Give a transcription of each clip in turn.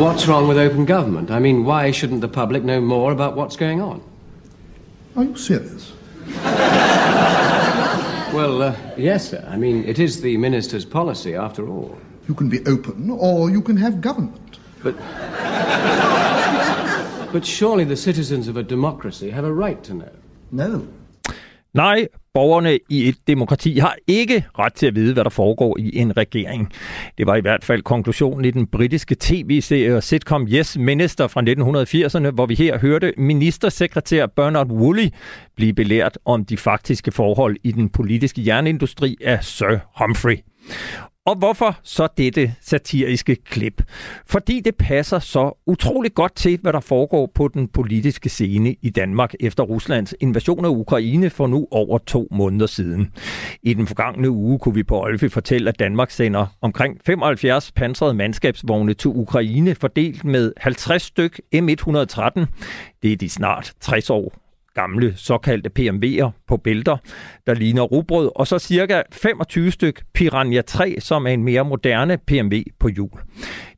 what's wrong with open government? I mean, why shouldn't the public know more about what's going on? Are you serious? Well, uh, yes, sir. I mean, it is the minister's policy, after all. You can be open, or you can have government. But. But surely the citizens of a democracy have a right to know. No. Nej, borgerne i et demokrati har ikke ret til at vide, hvad der foregår i en regering. Det var i hvert fald konklusionen i den britiske tv-serie og sitcom Yes Minister fra 1980'erne, hvor vi her hørte ministersekretær Bernard Woolley blive belært om de faktiske forhold i den politiske jernindustri af Sir Humphrey. Og hvorfor så dette satiriske klip? Fordi det passer så utroligt godt til, hvad der foregår på den politiske scene i Danmark efter Ruslands invasion af Ukraine for nu over to måneder siden. I den forgangne uge kunne vi på Olfi fortælle, at Danmark sender omkring 75 pansrede mandskabsvogne til Ukraine, fordelt med 50 styk M113. Det er de snart 60 år gamle såkaldte PMV'er på bælter, der ligner rugbrød, og så cirka 25 styk Piranha 3, som er en mere moderne PMV på hjul.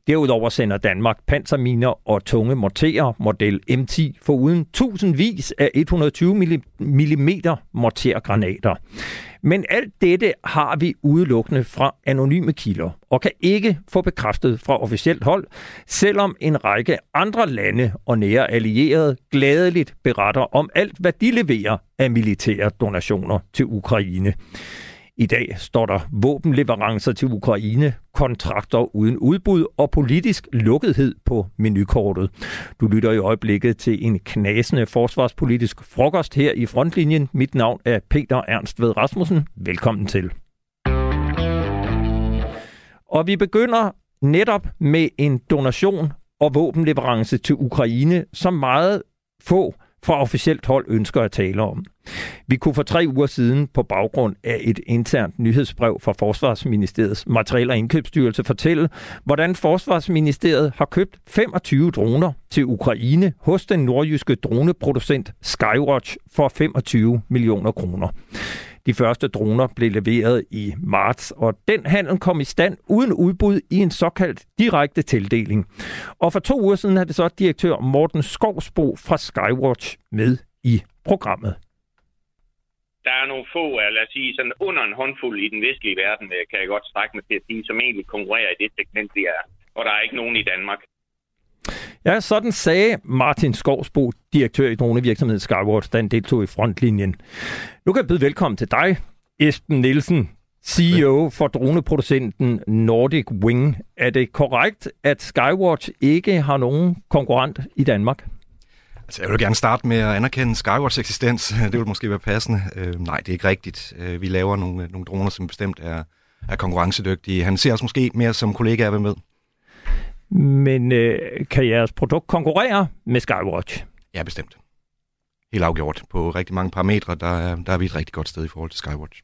Derudover sender Danmark panserminer og tunge morterer, model M10, for uden tusindvis af 120 mm mortergranater. Men alt dette har vi udelukkende fra anonyme kilder og kan ikke få bekræftet fra officielt hold, selvom en række andre lande og nære allierede gladeligt beretter om alt, hvad de leverer af militære donationer til Ukraine. I dag står der våbenleverancer til Ukraine, kontrakter uden udbud og politisk lukkethed på menukortet. Du lytter i øjeblikket til en knasende forsvarspolitisk frokost her i frontlinjen. Mit navn er Peter Ernst Ved Rasmussen. Velkommen til. Og vi begynder netop med en donation og våbenleverance til Ukraine, som meget få fra officielt hold ønsker at tale om. Vi kunne for tre uger siden på baggrund af et internt nyhedsbrev fra Forsvarsministeriets Materiel- og Indkøbsstyrelse fortælle, hvordan Forsvarsministeriet har købt 25 droner til Ukraine hos den nordjyske droneproducent Skywatch for 25 millioner kroner. De første droner blev leveret i marts, og den handel kom i stand uden udbud i en såkaldt direkte tildeling. Og for to uger siden havde så direktør Morten Skovsbo fra Skywatch med i programmet. Der er nogle få, lad os sige, sådan under en håndfuld i den vestlige verden, kan jeg godt strække mig til at sige, som egentlig konkurrerer i det segment, vi er. Og der er ikke nogen i Danmark. Ja, sådan sagde Martin Skovsbo, direktør i dronevirksomheden Skywatch, da han deltog i frontlinjen. Nu kan jeg byde velkommen til dig, Esben Nielsen, CEO for droneproducenten Nordic Wing. Er det korrekt, at Skywatch ikke har nogen konkurrent i Danmark? Altså, jeg vil gerne starte med at anerkende Skywatchs eksistens. Det vil måske være passende. Øh, nej, det er ikke rigtigt. Øh, vi laver nogle, nogle droner, som bestemt er, er konkurrencedygtige. Han ser os måske mere som kollegaer, hvem ved? Men øh, kan jeres produkt konkurrere med Skywatch? Ja, bestemt. Helt afgjort. På rigtig mange parametre, der er, der er vi et rigtig godt sted i forhold til Skywatch.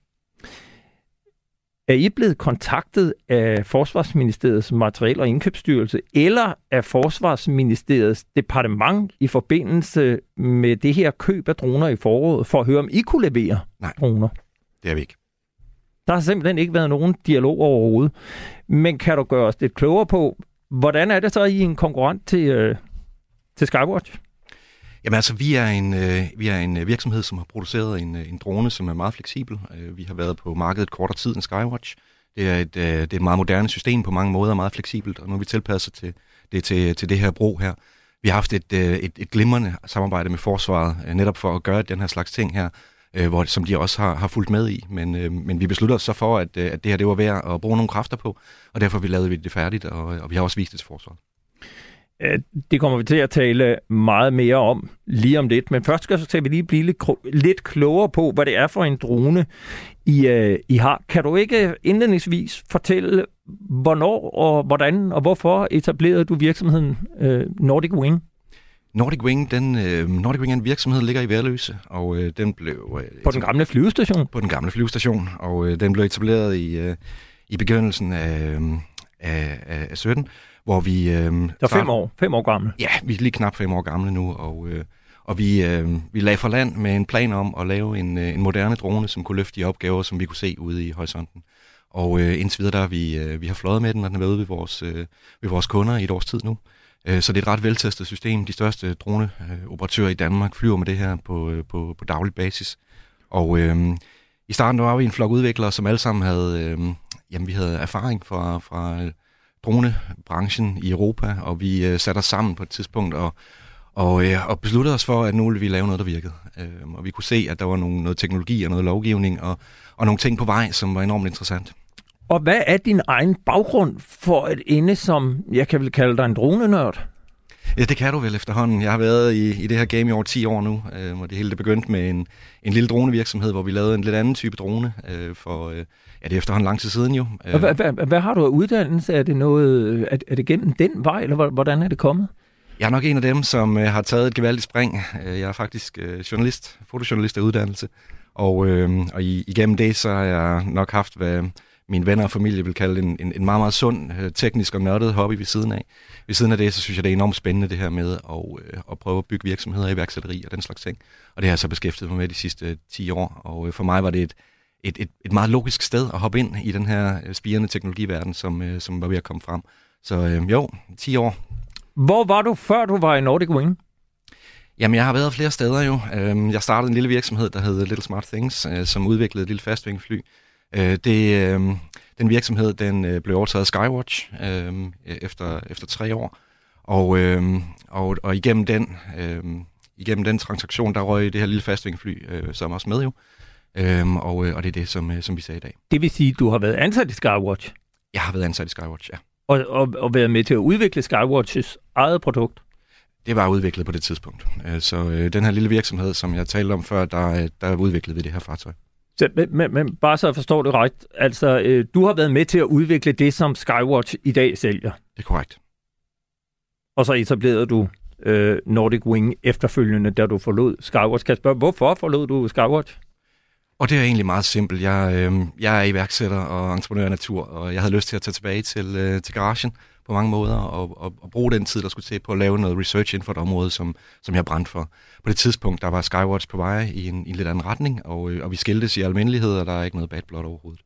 Er I blevet kontaktet af Forsvarsministeriets materiel- og indkøbsstyrelse eller af Forsvarsministeriets departement i forbindelse med det her køb af droner i foråret, for at høre, om I kunne levere Nej, droner? det er vi ikke. Der har simpelthen ikke været nogen dialog overhovedet. Men kan du gøre os lidt klogere på, hvordan er det så, I er en konkurrent til, øh, til Skywatch? Jamen altså, vi er en, øh, vi er en øh, virksomhed, som har produceret en, øh, en drone, som er meget fleksibel. Øh, vi har været på markedet kortere tid end Skywatch. Det er, et, øh, det er et meget moderne system på mange måder, meget fleksibelt, og nu er vi tilpasset til det, til, til det her brug her. Vi har haft et, øh, et, et glimrende samarbejde med forsvaret, øh, netop for at gøre den her slags ting her, øh, hvor, som de også har, har fulgt med i. Men, øh, men vi besluttede os så for, at, øh, at det her det var værd at bruge nogle kræfter på, og derfor vi lavede vi det færdigt, og, øh, og vi har også vist det til forsvaret. Det kommer vi til at tale meget mere om lige om lidt. Men først skal, så skal vi lige blive lidt, lidt klogere på, hvad det er for en drone, I, uh, I har. Kan du ikke indledningsvis fortælle, hvornår og hvordan og hvorfor etablerede du virksomheden uh, Nordic Wing? Nordic Wing, den, øh, Nordic Wing er en virksomhed, der ligger i Værløse, og øh, den blev... Øh, På den gamle flyvestation? På den gamle flyvestation, og øh, den blev etableret i, øh, i begyndelsen af, af, af 17, hvor vi... Øh, det var fem år, fem år gamle. Ja, vi er lige knap fem år gamle nu, og, øh, og vi, øh, vi lagde for land med en plan om at lave en, øh, en moderne drone, som kunne løfte de opgaver, som vi kunne se ude i horisonten. Og øh, indtil videre, der vi, øh, vi har fløjet med den, og den er ude ved vores, øh, ved vores kunder i et års tid nu. Øh, så det er et ret veltestet system. De største droneoperatører i Danmark flyver med det her på, øh, på, på daglig basis. Og øh, i starten var vi en flok udviklere, som alle sammen havde, øh, jamen, vi havde erfaring fra, fra øh, dronebranchen i Europa, og vi øh, satte os sammen på et tidspunkt og, og, øh, og besluttede os for, at nu ville vi lave noget, der virkede. Øh, og vi kunne se, at der var nogle, noget teknologi og noget lovgivning og, og nogle ting på vej, som var enormt interessant. Og hvad er din egen baggrund for at ende som, jeg kan vel kalde dig en dronenørd? Ja, det kan du vel efterhånden. Jeg har været i, i det her game i over 10 år nu, øh, hvor det hele det begyndte med en, en lille dronevirksomhed, hvor vi lavede en lidt anden type drone øh, for, øh, ja, det er efterhånden lang tid siden jo. Og hvad, hvad, hvad har du af uddannelse? Er det, noget, er, er det gennem den vej, eller hvordan er det kommet? Jeg er nok en af dem, som øh, har taget et gevaldigt spring. Øh, jeg er faktisk øh, journalist, fotojournalist af uddannelse, og, øh, og i, igennem det så har jeg nok haft, hvad mine venner og familie vil kalde en, en, en meget, meget sund, øh, teknisk og nørdet hobby ved siden af. Ved siden af det, så synes jeg, det er enormt spændende det her med at, øh, at prøve at bygge virksomheder i værksætteri og den slags ting. Og det har jeg så beskæftiget mig med de sidste 10 år, og øh, for mig var det et, et, et, et meget logisk sted at hoppe ind i den her spirende teknologiverden, som, som var ved at komme frem. Så øh, jo, 10 år. Hvor var du, før du var i Nordic Wing? Jamen, jeg har været flere steder jo. Øhm, jeg startede en lille virksomhed, der hed Little Smart Things, som udviklede et lille fastvingfly, Øh, det, øh, den virksomhed den øh, blev overtaget af Skywatch øh, efter, efter tre år, og, øh, og, og igennem den øh, igennem den transaktion, der røg det her lille fastvingfly, øh, som også med jo. Øhm, og, øh, og det er det, som, øh, som vi sagde i dag. Det vil sige, at du har været ansat i Skywatch? Jeg har været ansat i Skywatch, ja. Og, og, og været med til at udvikle Skywatches eget produkt? Det var udviklet på det tidspunkt. Øh, så øh, den her lille virksomhed, som jeg talte om før, der, der udviklede vi det her fartøj. Så, men, men bare så jeg forstår det ret, altså øh, du har været med til at udvikle det, som Skywatch i dag sælger. Det er korrekt. Og så etablerede du øh, Nordic Wing efterfølgende, da du forlod Skywatch. Kan jeg spørge, hvorfor forlod du Skywatch? Og det er egentlig meget simpelt. Jeg, øh, jeg er iværksætter og entreprenør af natur, og jeg havde lyst til at tage tilbage til, øh, til garagen på mange måder, og, og, og bruge den tid, der skulle til på at lave noget research inden for et område, som, som jeg brændte for. På det tidspunkt, der var Skywatch på vej i en, i en lidt anden retning, og, øh, og vi skiltes i almindelighed, og der er ikke noget bad blood overhovedet.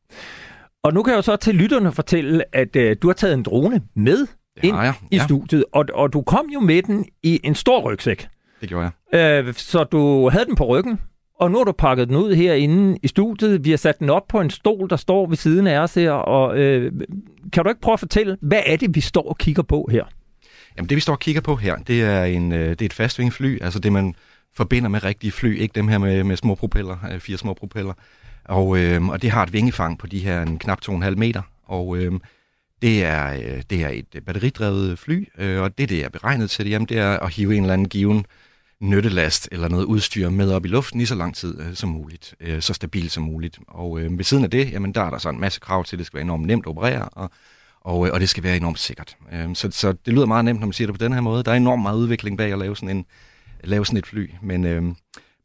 Og nu kan jeg jo så til lytterne fortælle, at øh, du har taget en drone med ind jeg, ja. i studiet, og, og du kom jo med den i en stor rygsæk. Det gjorde jeg. Øh, så du havde den på ryggen, og nu har du pakket den ud herinde i studiet. Vi har sat den op på en stol, der står ved siden af os her. Og øh, kan du ikke prøve at fortælle, hvad er det, vi står og kigger på her? Jamen det, vi står og kigger på her, det er, en, øh, det er et fastvingfly. Altså det, man forbinder med rigtige fly. Ikke dem her med, med små propeller, øh, fire små propeller. Og, øh, og det har et vingefang på de her en knap 2,5 meter. Og øh, det, er, øh, det er et batteridrevet fly, øh, og det, det er beregnet til, jamen, det er at hive en eller anden given nyttelast eller noget udstyr med op i luften i så lang tid øh, som muligt, øh, så stabilt som muligt. Og øh, ved siden af det, jamen der er der så en masse krav til, at det skal være enormt nemt at operere, og, og, øh, og det skal være enormt sikkert. Øh, så, så det lyder meget nemt, når man siger det på den her måde. Der er enormt meget udvikling bag at lave sådan, en, lave sådan et fly, men, øh,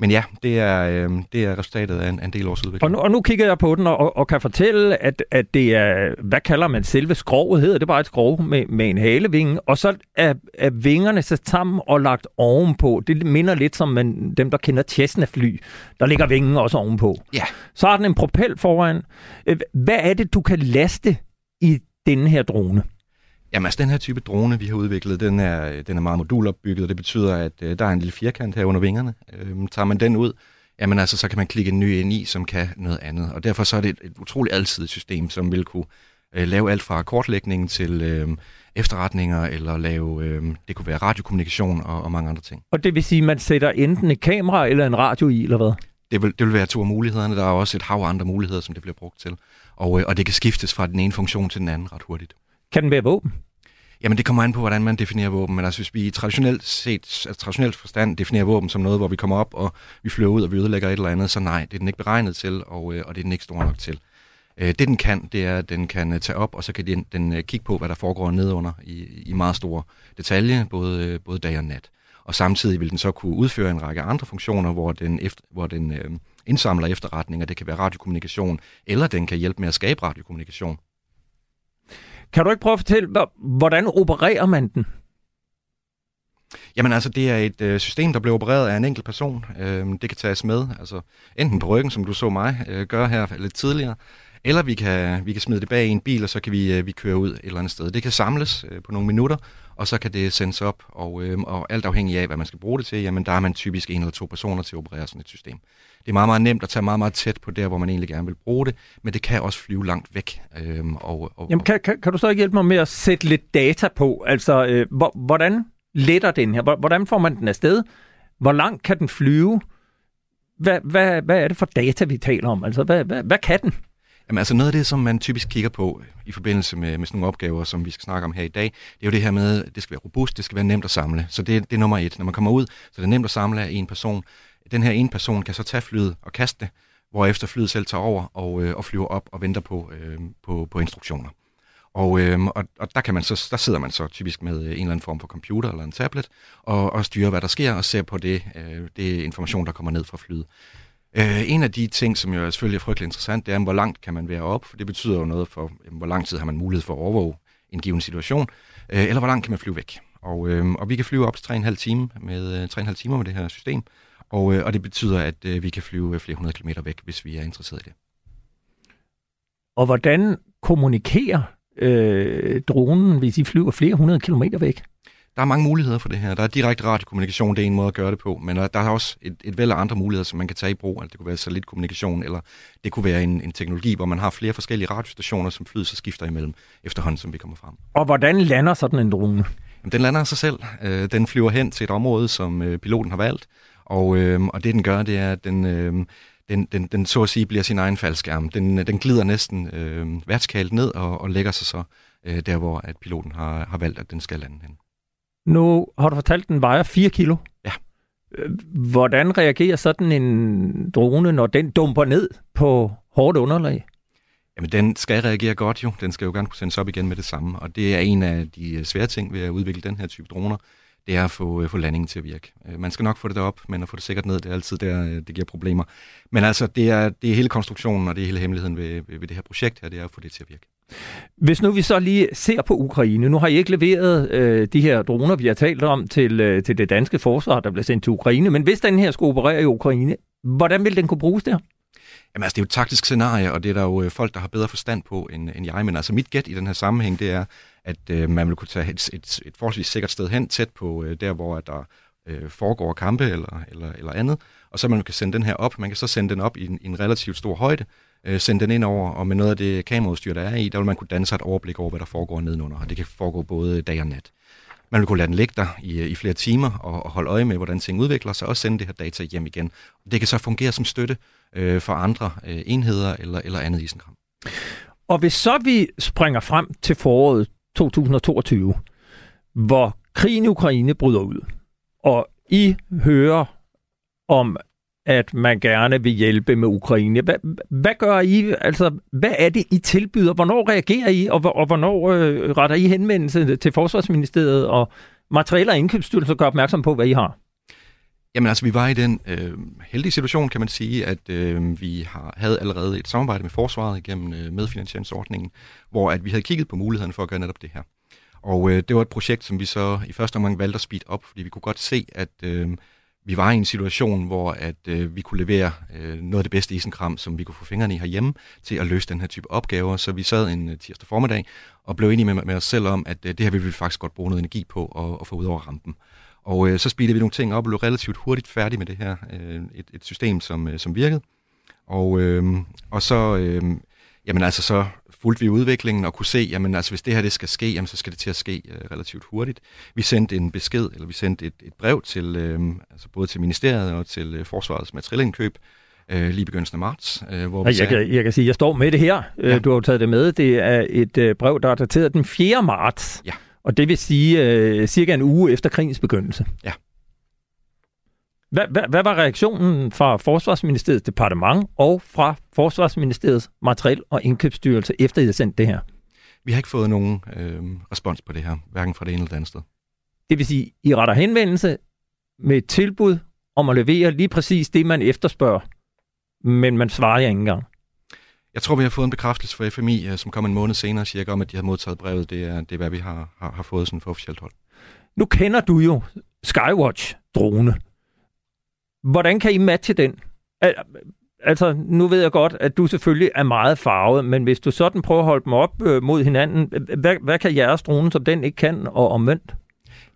men ja, det er, øh, det er resultatet af en, en del års udvikling. Og nu, og nu kigger jeg på den og, og kan fortælle, at, at det er, hvad kalder man selve skroget, hedder det bare et skrog med, med en halevinge, og så er, er vingerne sat sammen og lagt ovenpå. Det minder lidt som man, dem, der kender Cessna-fly. Der ligger vingen også ovenpå. Ja. Så har den en propel foran. Øh, hvad er det, du kan laste i denne her drone? Jamen altså, den her type drone, vi har udviklet, den er, den er meget modulopbygget, og det betyder, at øh, der er en lille firkant her under vingerne. Øh, tager man den ud, jamen altså, så kan man klikke en ny ind i, som kan noget andet. Og derfor så er det et, et utroligt alsidigt system, som vil kunne øh, lave alt fra kortlægning til øh, efterretninger, eller lave, øh, det kunne være radiokommunikation og, og mange andre ting. Og det vil sige, at man sætter enten et kamera eller en radio i, eller hvad? Det vil, det vil være to af mulighederne. Der er også et hav andre muligheder, som det bliver brugt til. Og, øh, og det kan skiftes fra den ene funktion til den anden ret hurtigt. Kan den være våben? Jamen det kommer an på, hvordan man definerer våben, men altså hvis vi traditionelt set, altså traditionelt forstand definerer våben som noget, hvor vi kommer op, og vi flyver ud, og vi ødelægger et eller andet, så nej, det er den ikke beregnet til, og, øh, og det er den ikke stor nok til. Øh, det den kan, det er, at den kan øh, tage op, og så kan den, den øh, kigge på, hvad der foregår nedunder i, i meget store detalje, både, øh, både dag og nat. Og samtidig vil den så kunne udføre en række andre funktioner, hvor den, efter, hvor den øh, indsamler efterretninger. Det kan være radiokommunikation, eller den kan hjælpe med at skabe radiokommunikation. Kan du ikke prøve at fortælle, hvordan opererer man den? Jamen altså, det er et øh, system, der bliver opereret af en enkelt person. Øh, det kan tages med, altså enten på ryggen, som du så mig øh, gøre her lidt tidligere, Eller vi kan, vi kan smide det bag i en bil, og så kan vi, øh, vi køre ud et eller andet sted. Det kan samles øh, på nogle minutter, og så kan det sendes op, og, øh, og alt afhængig af, hvad man skal bruge det til, jamen der er man typisk en eller to personer til at operere sådan et system. Det er meget, meget nemt at tage meget, meget tæt på der, hvor man egentlig gerne vil bruge det, men det kan også flyve langt væk. Øh, og, og, Jamen, kan, kan, kan du så ikke hjælpe mig med at sætte lidt data på? Altså, øh, hvor, hvordan letter den her? Hvordan får man den afsted? Hvor langt kan den flyve? Hvad, hvad, hvad er det for data, vi taler om? Altså, hvad, hvad, hvad kan den? Jamen altså noget af det, som man typisk kigger på i forbindelse med, med sådan nogle opgaver, som vi skal snakke om her i dag, det er jo det her med, at det skal være robust, det skal være nemt at samle. Så det, det er nummer et. Når man kommer ud, så er det nemt at samle af en person. Den her ene person kan så tage flyet og kaste det, hvorefter flyet selv tager over og, øh, og flyver op og venter på, øh, på, på instruktioner. Og, øh, og, og der, kan man så, der sidder man så typisk med øh, en eller anden form for computer eller en tablet og, og styrer, hvad der sker, og ser på det, øh, det information, der kommer ned fra flyet. Øh, en af de ting, som jo selvfølgelig er frygtelig interessant, det er, hvor langt kan man være op, for det betyder jo noget for, øhm, hvor lang tid har man mulighed for at overvåge en given situation, øh, eller hvor langt kan man flyve væk. Og, øh, og vi kan flyve op til 3,5 timer med, øh, 3,5 timer med det her system, og, øh, og det betyder, at øh, vi kan flyve flere hundrede kilometer væk, hvis vi er interesseret i det. Og hvordan kommunikerer øh, dronen, hvis I flyver flere hundrede kilometer væk? Der er mange muligheder for det her. Der er direkte radiokommunikation, det er en måde at gøre det på, men der er også et, et væld af andre muligheder, som man kan tage i brug. Altså, det kunne være satellitkommunikation, eller det kunne være en, en teknologi, hvor man har flere forskellige radiostationer, som flyet så skifter imellem efterhånden, som vi kommer frem. Og hvordan lander sådan en drone? Jamen, den lander af sig selv. Øh, den flyver hen til et område, som øh, piloten har valgt, og, øh, og det den gør, det er, at den, øh, den, den, den så at sige bliver sin egen faldskærm. Den, den glider næsten øh, vertikalt ned og, og lægger sig så øh, der, hvor at piloten har, har valgt, at den skal lande hen. Nu har du fortalt, at den vejer 4 kilo. Ja. Øh, hvordan reagerer sådan en drone, når den dumper ned på hårdt underlag? Jamen, den skal reagere godt jo. Den skal jo gerne kunne sendes op igen med det samme. Og det er en af de svære ting ved at udvikle den her type droner. Det er at få, få landingen til at virke. Øh, man skal nok få det derop, men at få det sikkert ned, det er altid der, øh, det giver problemer. Men altså, det er, det er hele konstruktionen, og det er hele hemmeligheden ved, ved, ved det her projekt her, det er at få det til at virke. Hvis nu vi så lige ser på Ukraine, nu har I ikke leveret øh, de her droner, vi har talt om, til, øh, til det danske forsvar, der bliver sendt til Ukraine, men hvis den her skulle operere i Ukraine, hvordan vil den kunne bruges der? Jamen altså, det er jo et taktisk scenarie, og det er der jo øh, folk, der har bedre forstand på end, end jeg. Men altså, mit gæt i den her sammenhæng, det er, at øh, man vil kunne tage et, et, et forholdsvis sikkert sted hen, tæt på øh, der, hvor der øh, foregår kampe eller, eller, eller andet. Og så man kan sende den her op. Man kan så sende den op i en, i en relativt stor højde, øh, sende den ind over, og med noget af det kameraudstyr, der er i, der vil man kunne danne sig et overblik over, hvad der foregår nedenunder, og det kan foregå både dag og nat. Man vil kunne lade den ligge der i, øh, i flere timer og, og holde øje med, hvordan ting udvikler sig, og sende det her data hjem igen. Det kan så fungere som støtte øh, for andre øh, enheder eller, eller andet isenkram. Og hvis så vi springer frem til foråret 2022, hvor krigen i Ukraine bryder ud, og I hører om at man gerne vil hjælpe med Ukraine. Hvad, hvad gør I? Altså, hvad er det, I tilbyder? Hvornår reagerer I, og, og hvornår øh, retter I henvendelse til Forsvarsministeriet og Materiel- og Indkøbsstyrelsen gør opmærksom på, hvad I har? Jamen altså, vi var i den øh, heldige situation, kan man sige, at øh, vi har, havde allerede et samarbejde med Forsvaret igennem øh, medfinansieringsordningen, hvor at vi havde kigget på muligheden for at gøre netop det her. Og øh, det var et projekt, som vi så i første omgang valgte at speed op, fordi vi kunne godt se, at øh, vi var i en situation, hvor at øh, vi kunne levere øh, noget af det bedste isenkram, som vi kunne få fingrene i herhjemme, til at løse den her type opgaver. Så vi sad en øh, tirsdag formiddag og blev enige med, med os selv om, at øh, det her ville vi faktisk godt bruge noget energi på at, og få ud over rampen. Og øh, så speedede vi nogle ting op og blev relativt hurtigt færdige med det her. Øh, et, et system, som, øh, som virkede. Og, øh, og så, øh, jamen altså, så fulgte vi udviklingen og kunne se, jamen altså hvis det her det skal ske, jamen så skal det til at ske øh, relativt hurtigt. Vi sendte en besked, eller vi sendte et, et brev til, øh, altså både til ministeriet og til øh, Forsvarets materielindkøb, øh, lige begyndelsen af marts. Øh, hvor vi jeg, kan, jeg kan sige, jeg står med det her. Øh, ja. Du har jo taget det med. Det er et øh, brev, der er dateret den 4. marts. Ja. Og det vil sige øh, cirka en uge efter krigens begyndelse. Ja. Hvad, hvad, hvad var reaktionen fra Forsvarsministeriets departement og fra Forsvarsministeriets materiel- og indkøbsstyrelse, efter I havde sendt det her? Vi har ikke fået nogen øh, respons på det her, hverken fra det ene eller det andet sted. Det vil sige, I retter henvendelse med et tilbud om at levere lige præcis det, man efterspørger, men man svarer jer ikke engang. Jeg tror, vi har fået en bekræftelse fra FMI, øh, som kom en måned senere cirka, om, at de har modtaget brevet. Det er, det er hvad vi har, har, har fået sådan for officielt hold. Nu kender du jo Skywatch-drone. Hvordan kan I matche den? altså, nu ved jeg godt, at du selvfølgelig er meget farvet, men hvis du sådan prøver at holde dem op øh, mod hinanden, øh, hvad, hvad kan jeres drone, som den ikke kan, og omvendt?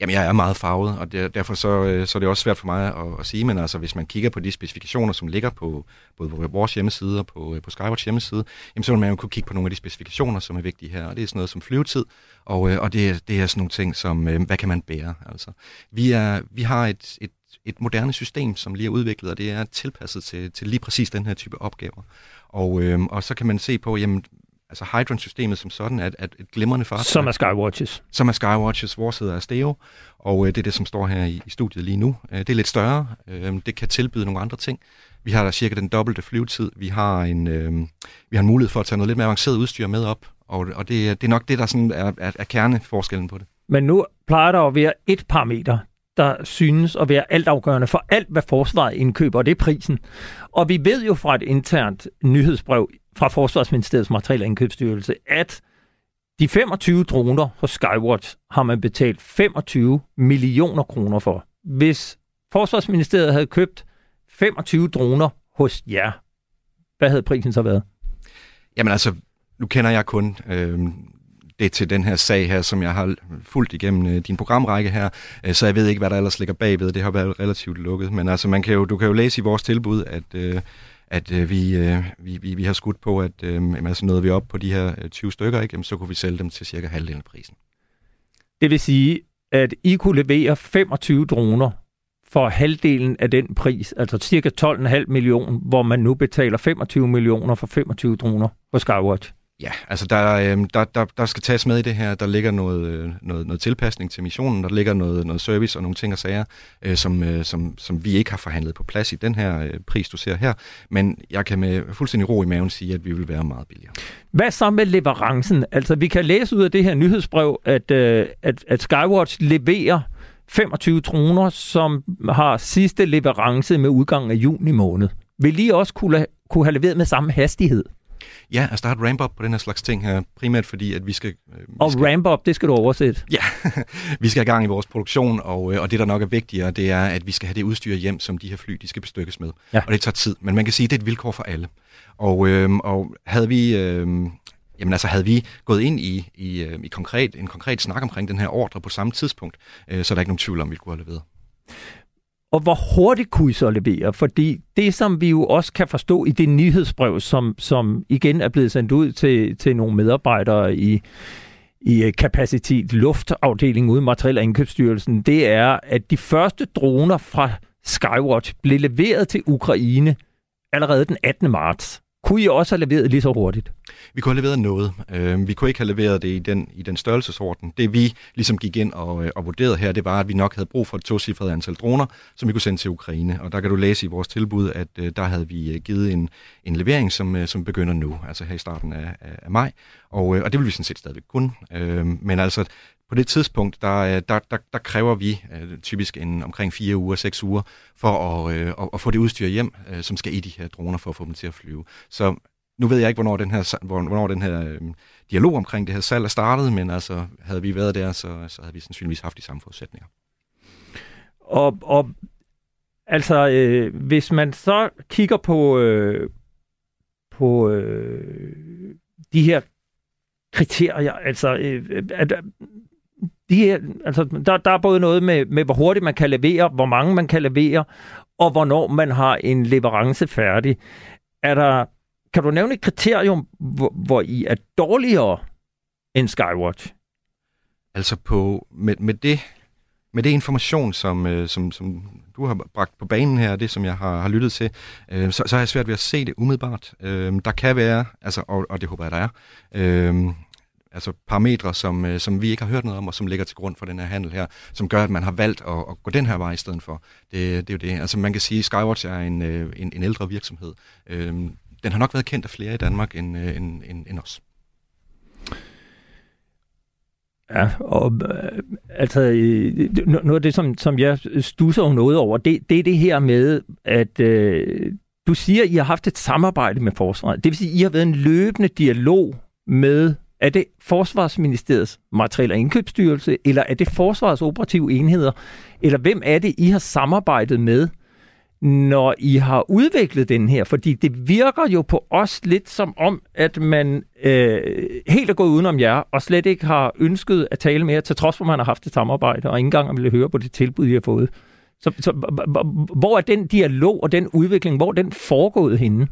Jamen, jeg er meget farvet, og det, derfor så, øh, så er det også svært for mig at, at sige, men altså, hvis man kigger på de specifikationer, som ligger på både på vores hjemmeside og på, øh, på Skywatch hjemmeside, jamen, så vil man jo kunne kigge på nogle af de specifikationer, som er vigtige her, og det er sådan noget som flyvetid, og, øh, og det, det er sådan nogle ting som, hvad kan man bære? Altså, vi, er, vi har et, et et moderne system, som lige er udviklet, og det er tilpasset til, til lige præcis den her type opgaver. Og, øh, og så kan man se på, jamen, altså Hydron-systemet som sådan er et, et glimrende fartøj. Som er Skywatches. Som er Skywatches. Vores hedder Asteo, og øh, det er det, som står her i, i studiet lige nu. Øh, det er lidt større. Øh, det kan tilbyde nogle andre ting. Vi har der cirka den dobbelte flyvetid. Vi har en, øh, vi har en mulighed for at tage noget lidt mere avanceret udstyr med op, og, og det, det er nok det, der sådan er, er, er kerneforskellen på det. Men nu plejer der at være et parameter, der synes at være altafgørende for alt, hvad forsvaret indkøber, og det er prisen. Og vi ved jo fra et internt nyhedsbrev fra Forsvarsministeriets materielle indkøbsstyrelse, at de 25 droner hos Skywatch har man betalt 25 millioner kroner for. Hvis Forsvarsministeriet havde købt 25 droner hos jer, hvad havde prisen så været? Jamen altså, nu kender jeg kun øh, det til den her sag her, som jeg har fulgt igennem øh, din programrække her, øh, så jeg ved ikke, hvad der ellers ligger bagved. Det har været relativt lukket, men altså, man kan jo, du kan jo læse i vores tilbud, at, øh, at øh, vi, øh, vi, vi, vi har skudt på, at øh, altså nåede vi op på de her øh, 20 stykker, ikke, jamen, så kunne vi sælge dem til cirka halvdelen af prisen. Det vil sige, at I kunne levere 25 droner for halvdelen af den pris, altså cirka 12,5 millioner, hvor man nu betaler 25 millioner for 25 droner på Skywatch. Ja, altså der, øh, der, der, der skal tages med i det her. Der ligger noget, øh, noget, noget tilpasning til missionen, der ligger noget, noget service og nogle ting og sager, øh, som, øh, som, som vi ikke har forhandlet på plads i den her øh, pris, du ser her. Men jeg kan med fuldstændig ro i maven sige, at vi vil være meget billigere. Hvad så med leverancen? Altså vi kan læse ud af det her nyhedsbrev, at, øh, at, at Skywatch leverer 25 troner, som har sidste leverance med udgangen af juni måned. Vil I også kunne, kunne have leveret med samme hastighed? Ja, at starte ramp-up på den her slags ting her, primært fordi, at vi skal... Øh, vi og skal, ramp-up, det skal du oversætte. Ja, vi skal have gang i vores produktion, og, øh, og det, der nok er vigtigere, det er, at vi skal have det udstyr hjem, som de her fly, de skal bestykkes med. Ja. Og det tager tid, men man kan sige, at det er et vilkår for alle. Og, øh, og havde vi... Øh, Jamen altså, havde vi gået ind i, i, øh, i konkret, en konkret snak omkring den her ordre på samme tidspunkt, øh, så er der ikke nogen tvivl om, vi kunne have leveret. Og hvor hurtigt kunne I så levere? Fordi det, som vi jo også kan forstå i det nyhedsbrev, som, som igen er blevet sendt ud til, til nogle medarbejdere i, i øh, kapacitet luftafdelingen uden materiel og indkøbsstyrelsen, det er, at de første droner fra Skywatch blev leveret til Ukraine allerede den 18. marts. Kunne I også have leveret lige så hurtigt? Vi kunne have leveret noget. Øh, vi kunne ikke have leveret det i den, i den størrelsesorden. Det vi ligesom gik ind og, øh, og vurderede her, det var, at vi nok havde brug for et tocifret antal droner, som vi kunne sende til Ukraine. Og der kan du læse i vores tilbud, at øh, der havde vi øh, givet en, en levering, som, øh, som begynder nu, altså her i starten af, af, af maj. Og, øh, og det vil vi sådan set stadigvæk kunne. Øh, men altså, på det tidspunkt, der, øh, der, der, der kræver vi øh, typisk en omkring fire uger, seks uger, for at, øh, at, at få det udstyr hjem, som skal i de her droner, for at få dem til at flyve. Så nu ved jeg ikke, hvornår den her, hvornår den her øh, dialog omkring det her salg er startet, men altså, havde vi været der, så, så havde vi sandsynligvis haft de samme forudsætninger. Og, og altså, øh, hvis man så kigger på, øh, på øh, de her kriterier, altså, øh, at, de her, altså, der, der er både noget med, med, hvor hurtigt man kan levere, hvor mange man kan levere, og hvornår man har en leverance færdig. Er der, kan du nævne et kriterium, hvor, hvor I er dårligere end Skywatch? Altså på, med, med, det, med det information, som, øh, som, som du har bragt på banen her, det som jeg har, har lyttet til, øh, så, så har jeg svært ved at se det umiddelbart. Øh, der kan være, altså, og, og det håber jeg, der er, øh, altså parametre, som, øh, som vi ikke har hørt noget om, og som ligger til grund for den her handel her, som gør, at man har valgt at, at gå den her vej i stedet for. Det, det er jo det. Altså man kan sige, at Skywatch er en, øh, en, en ældre virksomhed. Øhm, den har nok været kendt af flere i Danmark end, øh, end, end, end os. Ja, og øh, altså øh, noget af det, som, som jeg stusser noget over, det, det er det her med, at øh, du siger, at I har haft et samarbejde med forsvaret. Det vil sige, at I har været en løbende dialog med er det Forsvarsministeriets materiel- og indkøbsstyrelse, eller er det Forsvarets operative enheder? Eller hvem er det, I har samarbejdet med når I har udviklet den her? Fordi det virker jo på os lidt som om, at man øh, helt er gået udenom jer, og slet ikke har ønsket at tale mere, til trods for, at man har haft et samarbejde, og ikke engang ville høre på det tilbud, I har fået. Så, så hvor er den dialog og den udvikling, hvor er den foregået henne?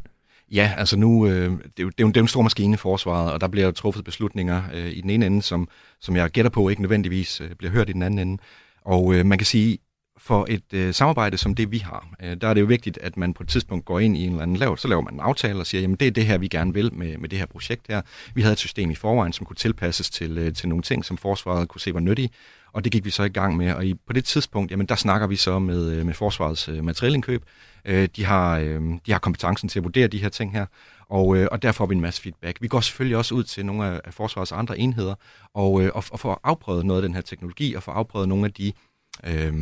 Ja, altså nu, øh, det, er jo, det, er jo, det er en stor maskine i forsvaret, og der bliver jo truffet beslutninger øh, i den ene ende, som, som jeg gætter på ikke nødvendigvis øh, bliver hørt i den anden ende. Og øh, man kan sige, for et øh, samarbejde som det, vi har, øh, der er det jo vigtigt, at man på et tidspunkt går ind i en eller anden lav, så laver man en aftale og siger, jamen det er det her, vi gerne vil med, med det her projekt her. Vi havde et system i forvejen, som kunne tilpasses til, øh, til nogle ting, som forsvaret kunne se var nyttige, og det gik vi så i gang med. Og i, på det tidspunkt, jamen der snakker vi så med, øh, med forsvarets øh, materielindkøb. Øh, de, har, øh, de har kompetencen til at vurdere de her ting her, og, øh, og der får vi en masse feedback. Vi går selvfølgelig også ud til nogle af, af forsvarets andre enheder, og, øh, og, og får afprøvet noget af den her teknologi, og får afprøvet nogle af de øh,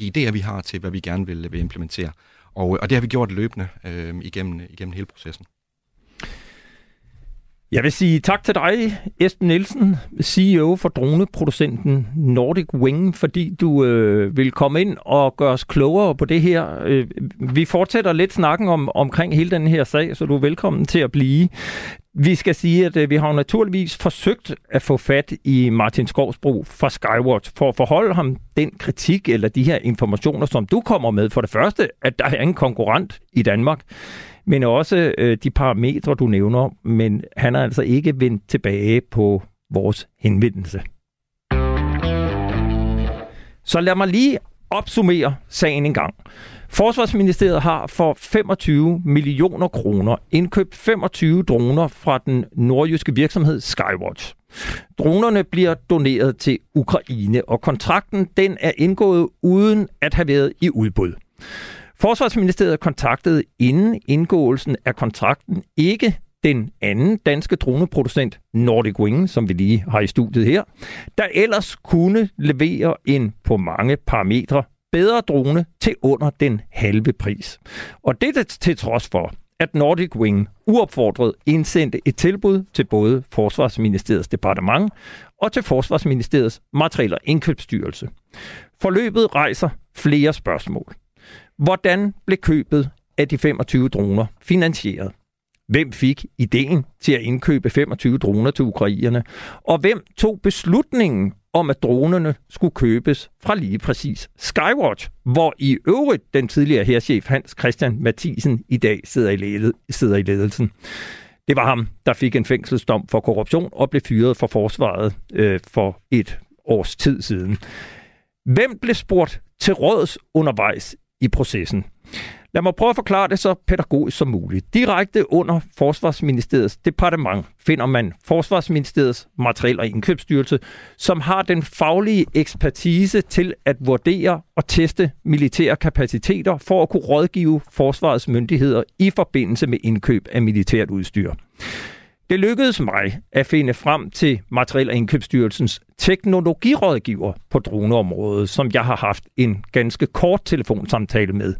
de idéer, vi har til, hvad vi gerne vil, vil implementere. Og, og det har vi gjort løbende øh, igennem, igennem hele processen. Jeg vil sige tak til dig, Esben Nielsen, CEO for droneproducenten Nordic Wing, fordi du øh, vil komme ind og gøre os klogere på det her. Øh, vi fortsætter lidt snakken om, omkring hele den her sag, så du er velkommen til at blive. Vi skal sige, at øh, vi har naturligvis forsøgt at få fat i Martin Skovsbro fra Skywatch for at forholde ham den kritik eller de her informationer, som du kommer med. For det første, at der er en konkurrent i Danmark, men også øh, de parametre, du nævner. Men han har altså ikke vendt tilbage på vores henvendelse. Så lad mig lige opsummere sagen en gang. Forsvarsministeriet har for 25 millioner kroner indkøbt 25 droner fra den nordjyske virksomhed Skywatch. Dronerne bliver doneret til Ukraine, og kontrakten den er indgået uden at have været i udbud. Forsvarsministeriet kontaktede inden indgåelsen af kontrakten ikke den anden danske droneproducent Nordic Wing, som vi lige har i studiet her, der ellers kunne levere en på mange parametre bedre drone til under den halve pris. Og det er til trods for, at Nordic Wing uopfordret indsendte et tilbud til både Forsvarsministeriets departement og til Forsvarsministeriets materiel- og indkøbsstyrelse. Forløbet rejser flere spørgsmål. Hvordan blev købet af de 25 droner finansieret? Hvem fik ideen til at indkøbe 25 droner til ukrainerne? Og hvem tog beslutningen om, at dronerne skulle købes fra lige præcis Skywatch, hvor i øvrigt den tidligere herrchef Hans Christian Mathisen i dag sidder i, ledet, sidder i ledelsen. Det var ham, der fik en fængselsdom for korruption og blev fyret fra forsvaret øh, for et års tid siden. Hvem blev spurgt til råds undervejs i processen? Lad mig prøve at forklare det så pædagogisk som muligt. Direkte under Forsvarsministeriets departement finder man Forsvarsministeriets materiel- og indkøbsstyrelse, som har den faglige ekspertise til at vurdere og teste militære kapaciteter for at kunne rådgive forsvarets myndigheder i forbindelse med indkøb af militært udstyr. Det lykkedes mig at finde frem til Materiel- og Indkøbsstyrelsens teknologirådgiver på droneområdet, som jeg har haft en ganske kort telefonsamtale med.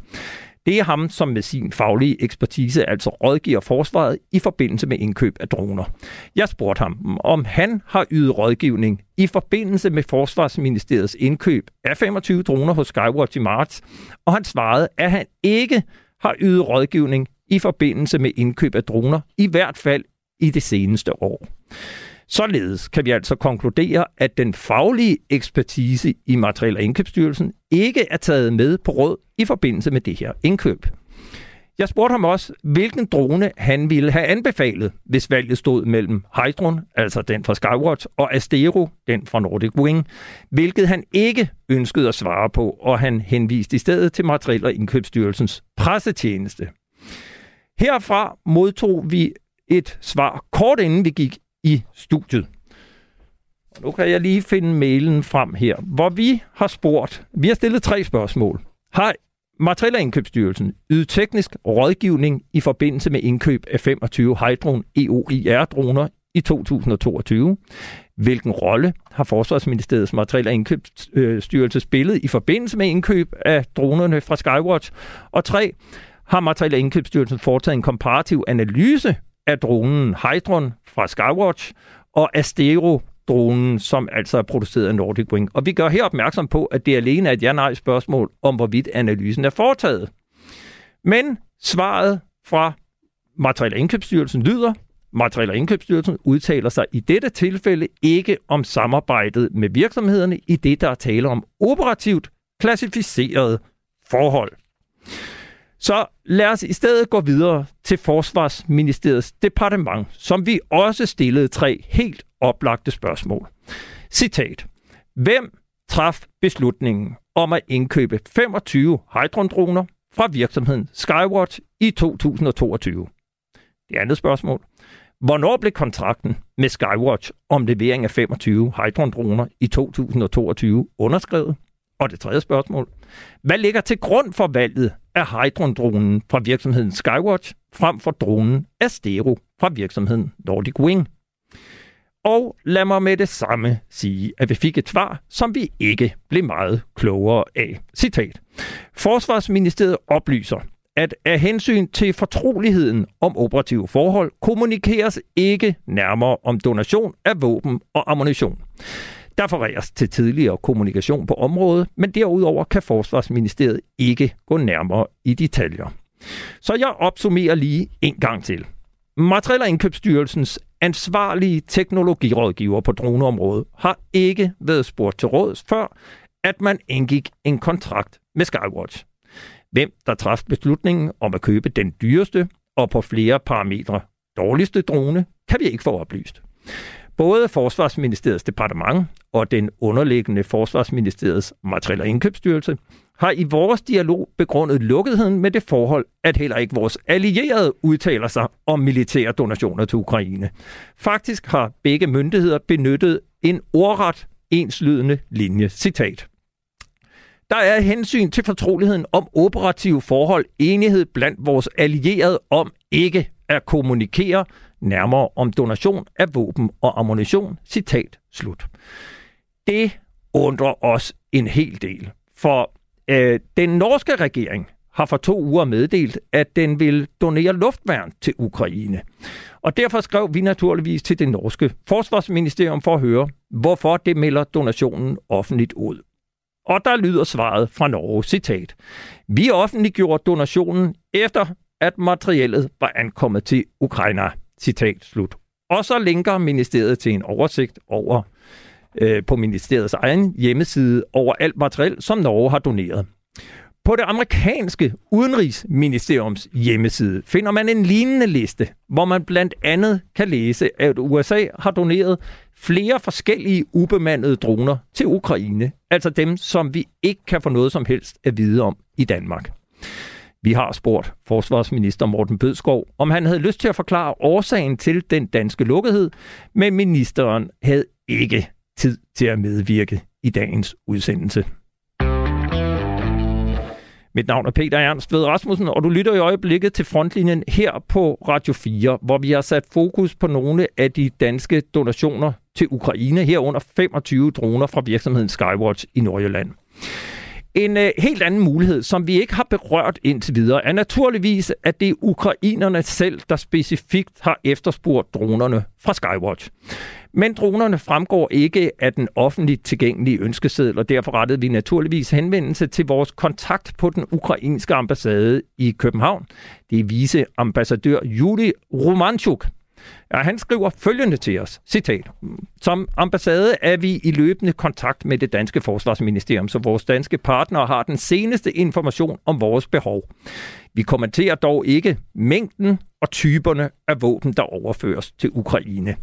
Det er ham, som med sin faglige ekspertise altså rådgiver forsvaret i forbindelse med indkøb af droner. Jeg spurgte ham, om han har ydet rådgivning i forbindelse med Forsvarsministeriets indkøb af 25 droner hos Skywatch i marts, og han svarede, at han ikke har ydet rådgivning i forbindelse med indkøb af droner, i hvert fald i det seneste år. Således kan vi altså konkludere, at den faglige ekspertise i Materiel- og Indkøbsstyrelsen ikke er taget med på råd i forbindelse med det her indkøb. Jeg spurgte ham også, hvilken drone han ville have anbefalet, hvis valget stod mellem Hydron, altså den fra Skywatch, og Astero, den fra Nordic Wing, hvilket han ikke ønskede at svare på, og han henviste i stedet til Materiel- og Indkøbsstyrelsens pressetjeneste. Herfra modtog vi et svar kort inden vi gik i studiet. Og nu kan jeg lige finde mailen frem her, hvor vi har spurgt, vi har stillet tre spørgsmål. Hej, Materiel- og Indkøbsstyrelsen yder teknisk rådgivning i forbindelse med indkøb af 25 Hydron EOIR-droner i 2022? Hvilken rolle har Forsvarsministeriets Materiel- og Indkøbsstyrelse spillet i forbindelse med indkøb af dronerne fra Skywatch? Og tre, har Materiel- og Indkøbsstyrelsen foretaget en komparativ analyse af dronen Hydron fra Skywatch og Astero dronen, som altså er produceret af Nordic Wing. Og vi gør her opmærksom på, at det alene er et ja-nej spørgsmål om, hvorvidt analysen er foretaget. Men svaret fra Materiel- og Indkøbsstyrelsen lyder, Materiel- og Indkøbsstyrelsen udtaler sig i dette tilfælde ikke om samarbejdet med virksomhederne i det, der er tale om operativt klassificerede forhold. Så lad os i stedet gå videre til Forsvarsministeriets departement, som vi også stillede tre helt oplagte spørgsmål. Citat. Hvem traf beslutningen om at indkøbe 25 Hydron-droner fra virksomheden Skywatch i 2022? Det andet spørgsmål. Hvornår blev kontrakten med Skywatch om levering af 25 Hydron-droner i 2022 underskrevet? Og det tredje spørgsmål. Hvad ligger til grund for valget af Hydron-dronen fra virksomheden Skywatch frem for dronen Astero fra virksomheden Nordic Wing? Og lad mig med det samme sige, at vi fik et svar, som vi ikke blev meget klogere af. Citat. Forsvarsministeriet oplyser, at af hensyn til fortroligheden om operative forhold, kommunikeres ikke nærmere om donation af våben og ammunition. Der forræres til tidligere kommunikation på området, men derudover kan Forsvarsministeriet ikke gå nærmere i detaljer. Så jeg opsummerer lige en gang til. Materiel- og Indkøbsstyrelsens ansvarlige teknologirådgiver på droneområdet har ikke været spurgt til råds før, at man indgik en kontrakt med Skywatch. Hvem der træffede beslutningen om at købe den dyreste og på flere parametre dårligste drone, kan vi ikke få oplyst. Både Forsvarsministeriets departement og den underliggende Forsvarsministeriets materiel- og indkøbsstyrelse har i vores dialog begrundet lukketheden med det forhold, at heller ikke vores allierede udtaler sig om militære donationer til Ukraine. Faktisk har begge myndigheder benyttet en ordret enslydende linje. Citat. Der er hensyn til fortroligheden om operative forhold enighed blandt vores allierede om ikke at kommunikere nærmere om donation af våben og ammunition. Citat slut. Det undrer os en hel del, for øh, den norske regering har for to uger meddelt, at den vil donere luftværn til Ukraine. Og derfor skrev vi naturligvis til det norske forsvarsministerium for at høre, hvorfor det melder donationen offentligt ud. Og der lyder svaret fra Norge, citat. Vi offentliggjorde donationen efter, at materiellet var ankommet til Ukraine. Citat slut. Og så linker ministeriet til en oversigt over øh, på ministeriets egen hjemmeside over alt materiel, som Norge har doneret. På det amerikanske udenrigsministeriums hjemmeside finder man en lignende liste, hvor man blandt andet kan læse, at USA har doneret flere forskellige ubemandede droner til Ukraine, altså dem, som vi ikke kan få noget som helst at vide om i Danmark. Vi har spurgt forsvarsminister Morten Bødskov, om han havde lyst til at forklare årsagen til den danske lukkethed, men ministeren havde ikke tid til at medvirke i dagens udsendelse. Mit navn er Peter Ernst Ved Rasmussen, og du lytter i øjeblikket til frontlinjen her på Radio 4, hvor vi har sat fokus på nogle af de danske donationer til Ukraine, herunder 25 droner fra virksomheden Skywatch i Nordjylland. En øh, helt anden mulighed, som vi ikke har berørt indtil videre, er naturligvis, at det er ukrainerne selv, der specifikt har efterspurgt dronerne fra Skywatch. Men dronerne fremgår ikke af den offentligt tilgængelige ønskeseddel, og derfor rettede vi naturligvis henvendelse til vores kontakt på den ukrainske ambassade i København. Det er viceambassadør Juli Romanchuk, Ja, han skriver følgende til os, citat. Som ambassade er vi i løbende kontakt med det danske forsvarsministerium, så vores danske partnere har den seneste information om vores behov. Vi kommenterer dog ikke mængden og typerne af våben, der overføres til Ukraine.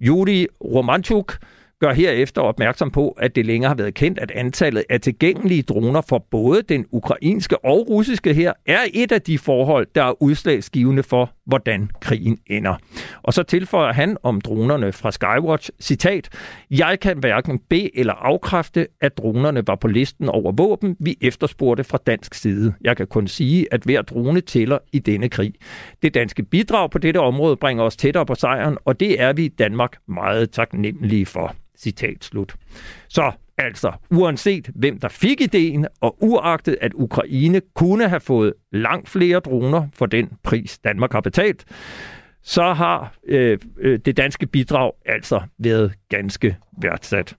Juri Romanchuk gør herefter opmærksom på, at det længere har været kendt, at antallet af tilgængelige droner for både den ukrainske og russiske her er et af de forhold, der er udslagsgivende for, hvordan krigen ender. Og så tilføjer han om dronerne fra Skywatch, citat, Jeg kan hverken bede eller afkræfte, at dronerne var på listen over våben, vi efterspurgte fra dansk side. Jeg kan kun sige, at hver drone tæller i denne krig. Det danske bidrag på dette område bringer os tættere på sejren, og det er vi i Danmark meget taknemmelige for. Citat slut. Så altså, uanset hvem der fik ideen, og uagtet at Ukraine kunne have fået langt flere droner for den pris, Danmark har betalt, så har øh, øh, det danske bidrag altså været ganske værdsat.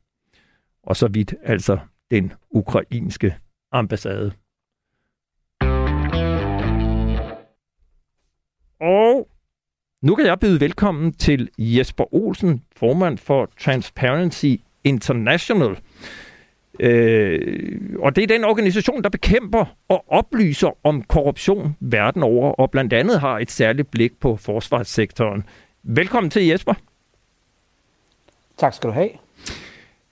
Og så vidt altså den ukrainske ambassade. Og nu kan jeg byde velkommen til Jesper Olsen, formand for Transparency International. Øh, og det er den organisation, der bekæmper og oplyser om korruption verden over, og blandt andet har et særligt blik på forsvarssektoren. Velkommen til Jesper. Tak skal du have.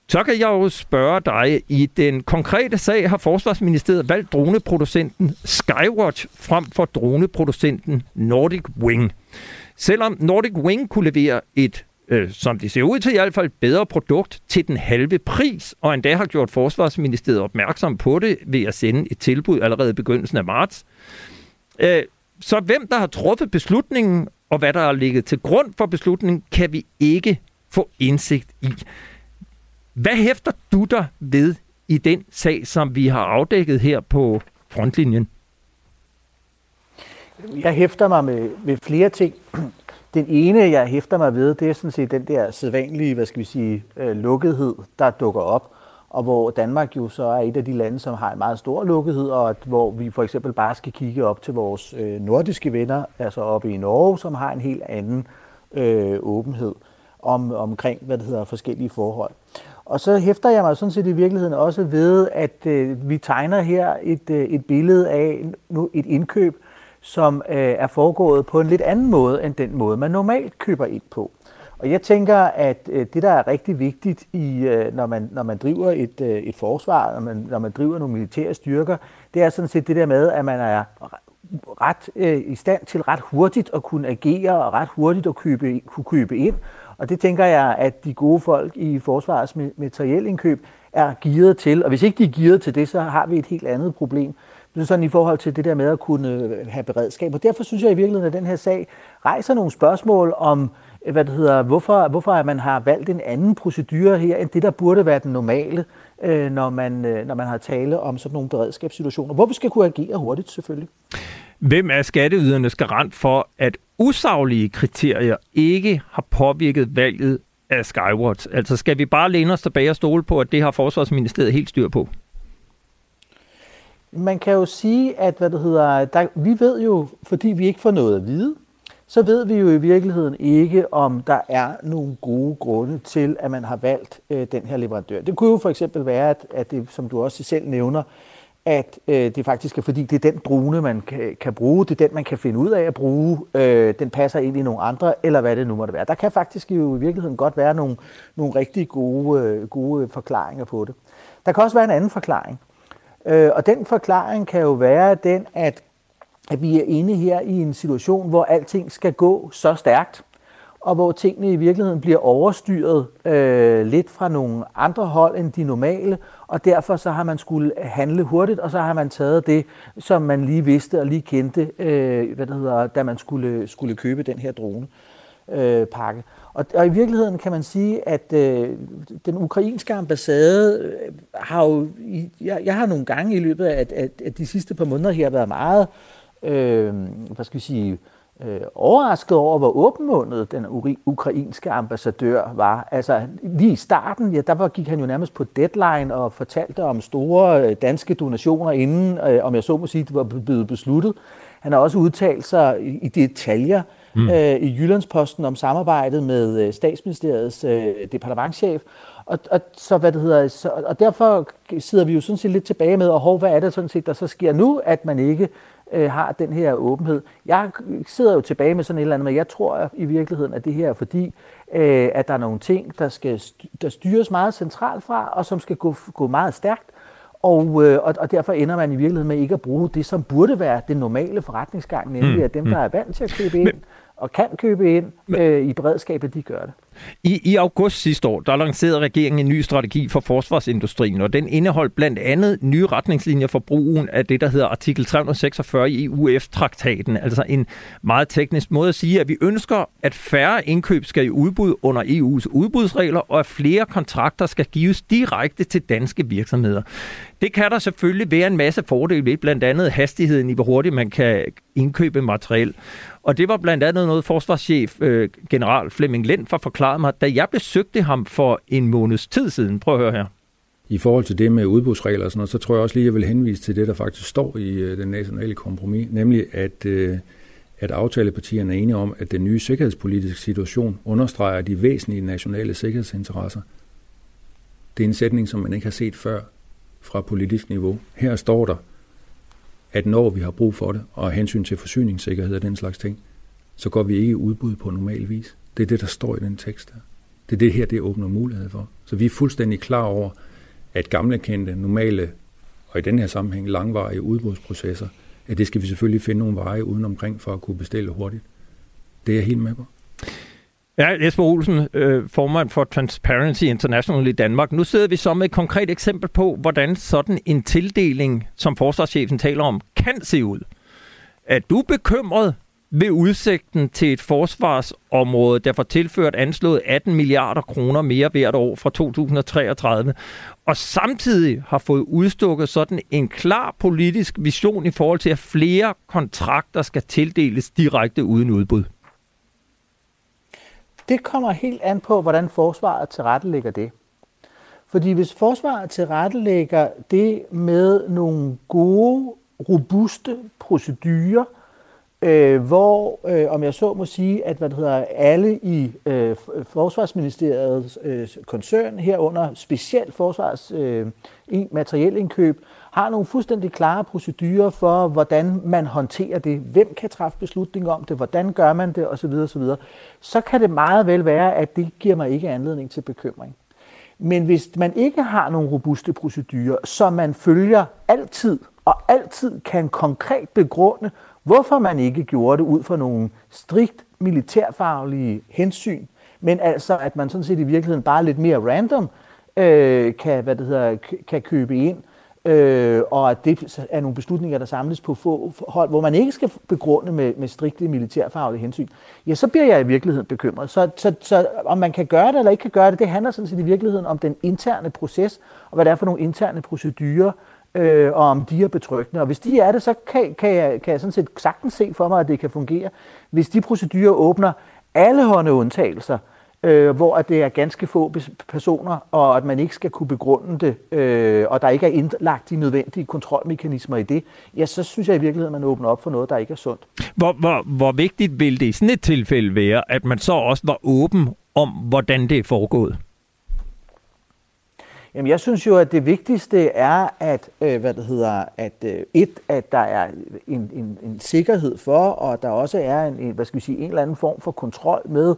Så kan jeg jo spørge dig, i den konkrete sag har Forsvarsministeriet valgt droneproducenten Skywatch frem for droneproducenten Nordic Wing. Selvom Nordic Wing kunne levere et, øh, som det ser ud til i hvert fald, bedre produkt til den halve pris, og endda har gjort Forsvarsministeriet opmærksom på det ved at sende et tilbud allerede i begyndelsen af marts. Øh, så hvem der har truffet beslutningen, og hvad der er ligget til grund for beslutningen, kan vi ikke få indsigt i. Hvad hæfter du dig ved i den sag, som vi har afdækket her på frontlinjen? Jeg hæfter mig med, med flere ting. Den ene, jeg hæfter mig ved, det er sådan set den der sædvanlige, hvad skal vi sige, øh, lukkethed, der dukker op, og hvor Danmark jo så er et af de lande, som har en meget stor lukkethed, og at, hvor vi for eksempel bare skal kigge op til vores øh, nordiske venner, altså oppe i Norge, som har en helt anden øh, åbenhed om, omkring, hvad det hedder, forskellige forhold. Og så hæfter jeg mig sådan set i virkeligheden også ved, at øh, vi tegner her et, øh, et billede af et indkøb, som øh, er foregået på en lidt anden måde end den måde, man normalt køber ind på. Og jeg tænker, at øh, det, der er rigtig vigtigt, i, øh, når, man, når man driver et, øh, et forsvar, når man, når man driver nogle militære styrker, det er sådan set det der med, at man er ret øh, i stand til ret hurtigt at kunne agere og ret hurtigt at købe, kunne købe ind. Og det tænker jeg, at de gode folk i forsvarets materielindkøb er gearet til. Og hvis ikke de er gearet til det, så har vi et helt andet problem. Men sådan i forhold til det der med at kunne øh, have beredskab. Og derfor synes jeg i virkeligheden, at den her sag rejser nogle spørgsmål om, øh, hvad det hedder, hvorfor, hvorfor man har valgt en anden procedure her, end det, der burde være den normale, øh, når man, når man har tale om sådan nogle beredskabssituationer, hvor vi skal kunne agere hurtigt selvfølgelig. Hvem er skatteydernes garant for, at usaglige kriterier ikke har påvirket valget af Skywatch? Altså skal vi bare læne os tilbage og stole på, at det har Forsvarsministeriet helt styr på? Man kan jo sige, at hvad det hedder, der, vi ved jo, fordi vi ikke får noget at vide, så ved vi jo i virkeligheden ikke, om der er nogle gode grunde til, at man har valgt øh, den her leverandør. Det kunne jo for eksempel være, at, at det, som du også selv nævner, at øh, det faktisk er fordi, det er den drone, man kan, kan bruge, det er den, man kan finde ud af at bruge, øh, den passer ind i nogle andre, eller hvad det nu måtte være. Der kan faktisk jo i virkeligheden godt være nogle, nogle rigtig gode, øh, gode forklaringer på det. Der kan også være en anden forklaring, øh, og den forklaring kan jo være den, at, at vi er inde her i en situation, hvor alting skal gå så stærkt, og hvor tingene i virkeligheden bliver overstyret øh, lidt fra nogle andre hold end de normale, og derfor så har man skulle handle hurtigt, og så har man taget det, som man lige vidste og lige kendte, øh, hvad det hedder, da man skulle, skulle købe den her drone. Øh, Øh, pakke. Og, og i virkeligheden kan man sige, at øh, den ukrainske ambassade øh, har jo, jeg, jeg har nogle gange i løbet af, at, at, at de sidste par måneder her været meget, øh, hvad skal vi sige, øh, overrasket over, hvor åbenmundet den ukrainske ambassadør var. Altså lige i starten, ja, der var, gik han jo nærmest på deadline og fortalte om store øh, danske donationer, inden, øh, om jeg så må sige, det var blevet besluttet. Han har også udtalt sig i, i detaljer mm. øh, i Jyllandsposten om samarbejdet med øh, statsministeriets øh, departementchef. Og, og, så, hvad det hedder, så, og derfor sidder vi jo sådan set lidt tilbage med, og hov, hvad er det sådan set, der så sker nu, at man ikke øh, har den her åbenhed. Jeg sidder jo tilbage med sådan et eller andet, men jeg tror i virkeligheden, at det her er fordi, øh, at der er nogle ting, der skal der styres meget centralt fra, og som skal gå, gå meget stærkt. Og, øh, og, og derfor ender man i virkeligheden med ikke at bruge det, som burde være den normale forretningsgang, nemlig mm. at dem, der mm. er vant til at købe ind, og kan købe ind øh, i beredskabet, de gør det. I, I august sidste år, der lancerede regeringen en ny strategi for forsvarsindustrien, og den indeholdt blandt andet nye retningslinjer for brugen af det, der hedder artikel 346 i EUF-traktaten, altså en meget teknisk måde at sige, at vi ønsker, at færre indkøb skal i udbud under EU's udbudsregler, og at flere kontrakter skal gives direkte til danske virksomheder. Det kan der selvfølgelig være en masse fordele ved, blandt andet hastigheden i, hvor hurtigt man kan indkøbe materiel. Og det var blandt andet noget forsvarschef, øh, general Flemming Lind, for forklarede mig, da jeg besøgte ham for en måneds tid siden. Prøv at høre her. I forhold til det med udbudsregler og sådan noget, så tror jeg også lige, at jeg vil henvise til det, der faktisk står i øh, den nationale kompromis, nemlig at, øh, at aftalepartierne er enige om, at den nye sikkerhedspolitiske situation understreger de væsentlige nationale sikkerhedsinteresser. Det er en sætning, som man ikke har set før fra politisk niveau. Her står der, at når vi har brug for det, og hensyn til forsyningssikkerhed og den slags ting, så går vi ikke i udbud på normal vis. Det er det, der står i den tekst her. Det er det her, det åbner mulighed for. Så vi er fuldstændig klar over, at gamle kendte, normale og i den her sammenhæng langvarige udbudsprocesser, at det skal vi selvfølgelig finde nogle veje udenomkring for at kunne bestille hurtigt. Det er jeg helt med på. Ja, Jesper Olsen, øh, formand for Transparency International i Danmark. Nu sidder vi så med et konkret eksempel på, hvordan sådan en tildeling, som forsvarschefen taler om, kan se ud. Er du bekymret ved udsigten til et forsvarsområde, der får tilført anslået 18 milliarder kroner mere hvert år fra 2033, og samtidig har fået udstukket sådan en klar politisk vision i forhold til, at flere kontrakter skal tildeles direkte uden udbud? Det kommer helt an på, hvordan forsvaret tilrettelægger det. Fordi hvis forsvaret tilrettelægger det med nogle gode, robuste procedurer, øh, hvor, øh, om jeg så må sige, at hvad det hedder, alle i øh, Forsvarsministeriets øh, koncern, herunder specielt forsvars øh, materielindkøb, har nogle fuldstændig klare procedurer for, hvordan man håndterer det, hvem kan træffe beslutning om det, hvordan gør man det osv. osv., så kan det meget vel være, at det giver mig ikke anledning til bekymring. Men hvis man ikke har nogle robuste procedurer, så man følger altid, og altid kan konkret begrunde, hvorfor man ikke gjorde det ud fra nogle strikt militærfaglige hensyn, men altså at man sådan set i virkeligheden bare lidt mere random øh, kan, hvad det hedder, kan købe ind, øh, og at det er nogle beslutninger, der samles på få hold, hvor man ikke skal begrunde med, med strikte militærfaglige hensyn, ja, så bliver jeg i virkeligheden bekymret. Så, så, så om man kan gøre det eller ikke kan gøre det, det handler sådan set i virkeligheden om den interne proces, og hvad det er for nogle interne procedurer, øh, og om de er betryggende. Og hvis de er det, så kan, kan, jeg, kan jeg sådan set sagtens se for mig, at det kan fungere. Hvis de procedurer åbner alle hånde undtagelser, øh, hvor at det er ganske få personer, og at man ikke skal kunne begrunde det, øh, og der ikke er indlagt de nødvendige kontrolmekanismer i det, ja, så synes jeg i virkeligheden, at man åbner op for noget, der ikke er sundt. Hvor, hvor, hvor vigtigt vil det i sådan et tilfælde være, at man så også var åben om, hvordan det er foregået? Jamen, jeg synes jo, at det vigtigste er, at, øh, hvad det hedder, at øh, et, at der er en, en, en sikkerhed for, og der også er en, en, hvad skal vi sige, en eller anden form for kontrol med, øh,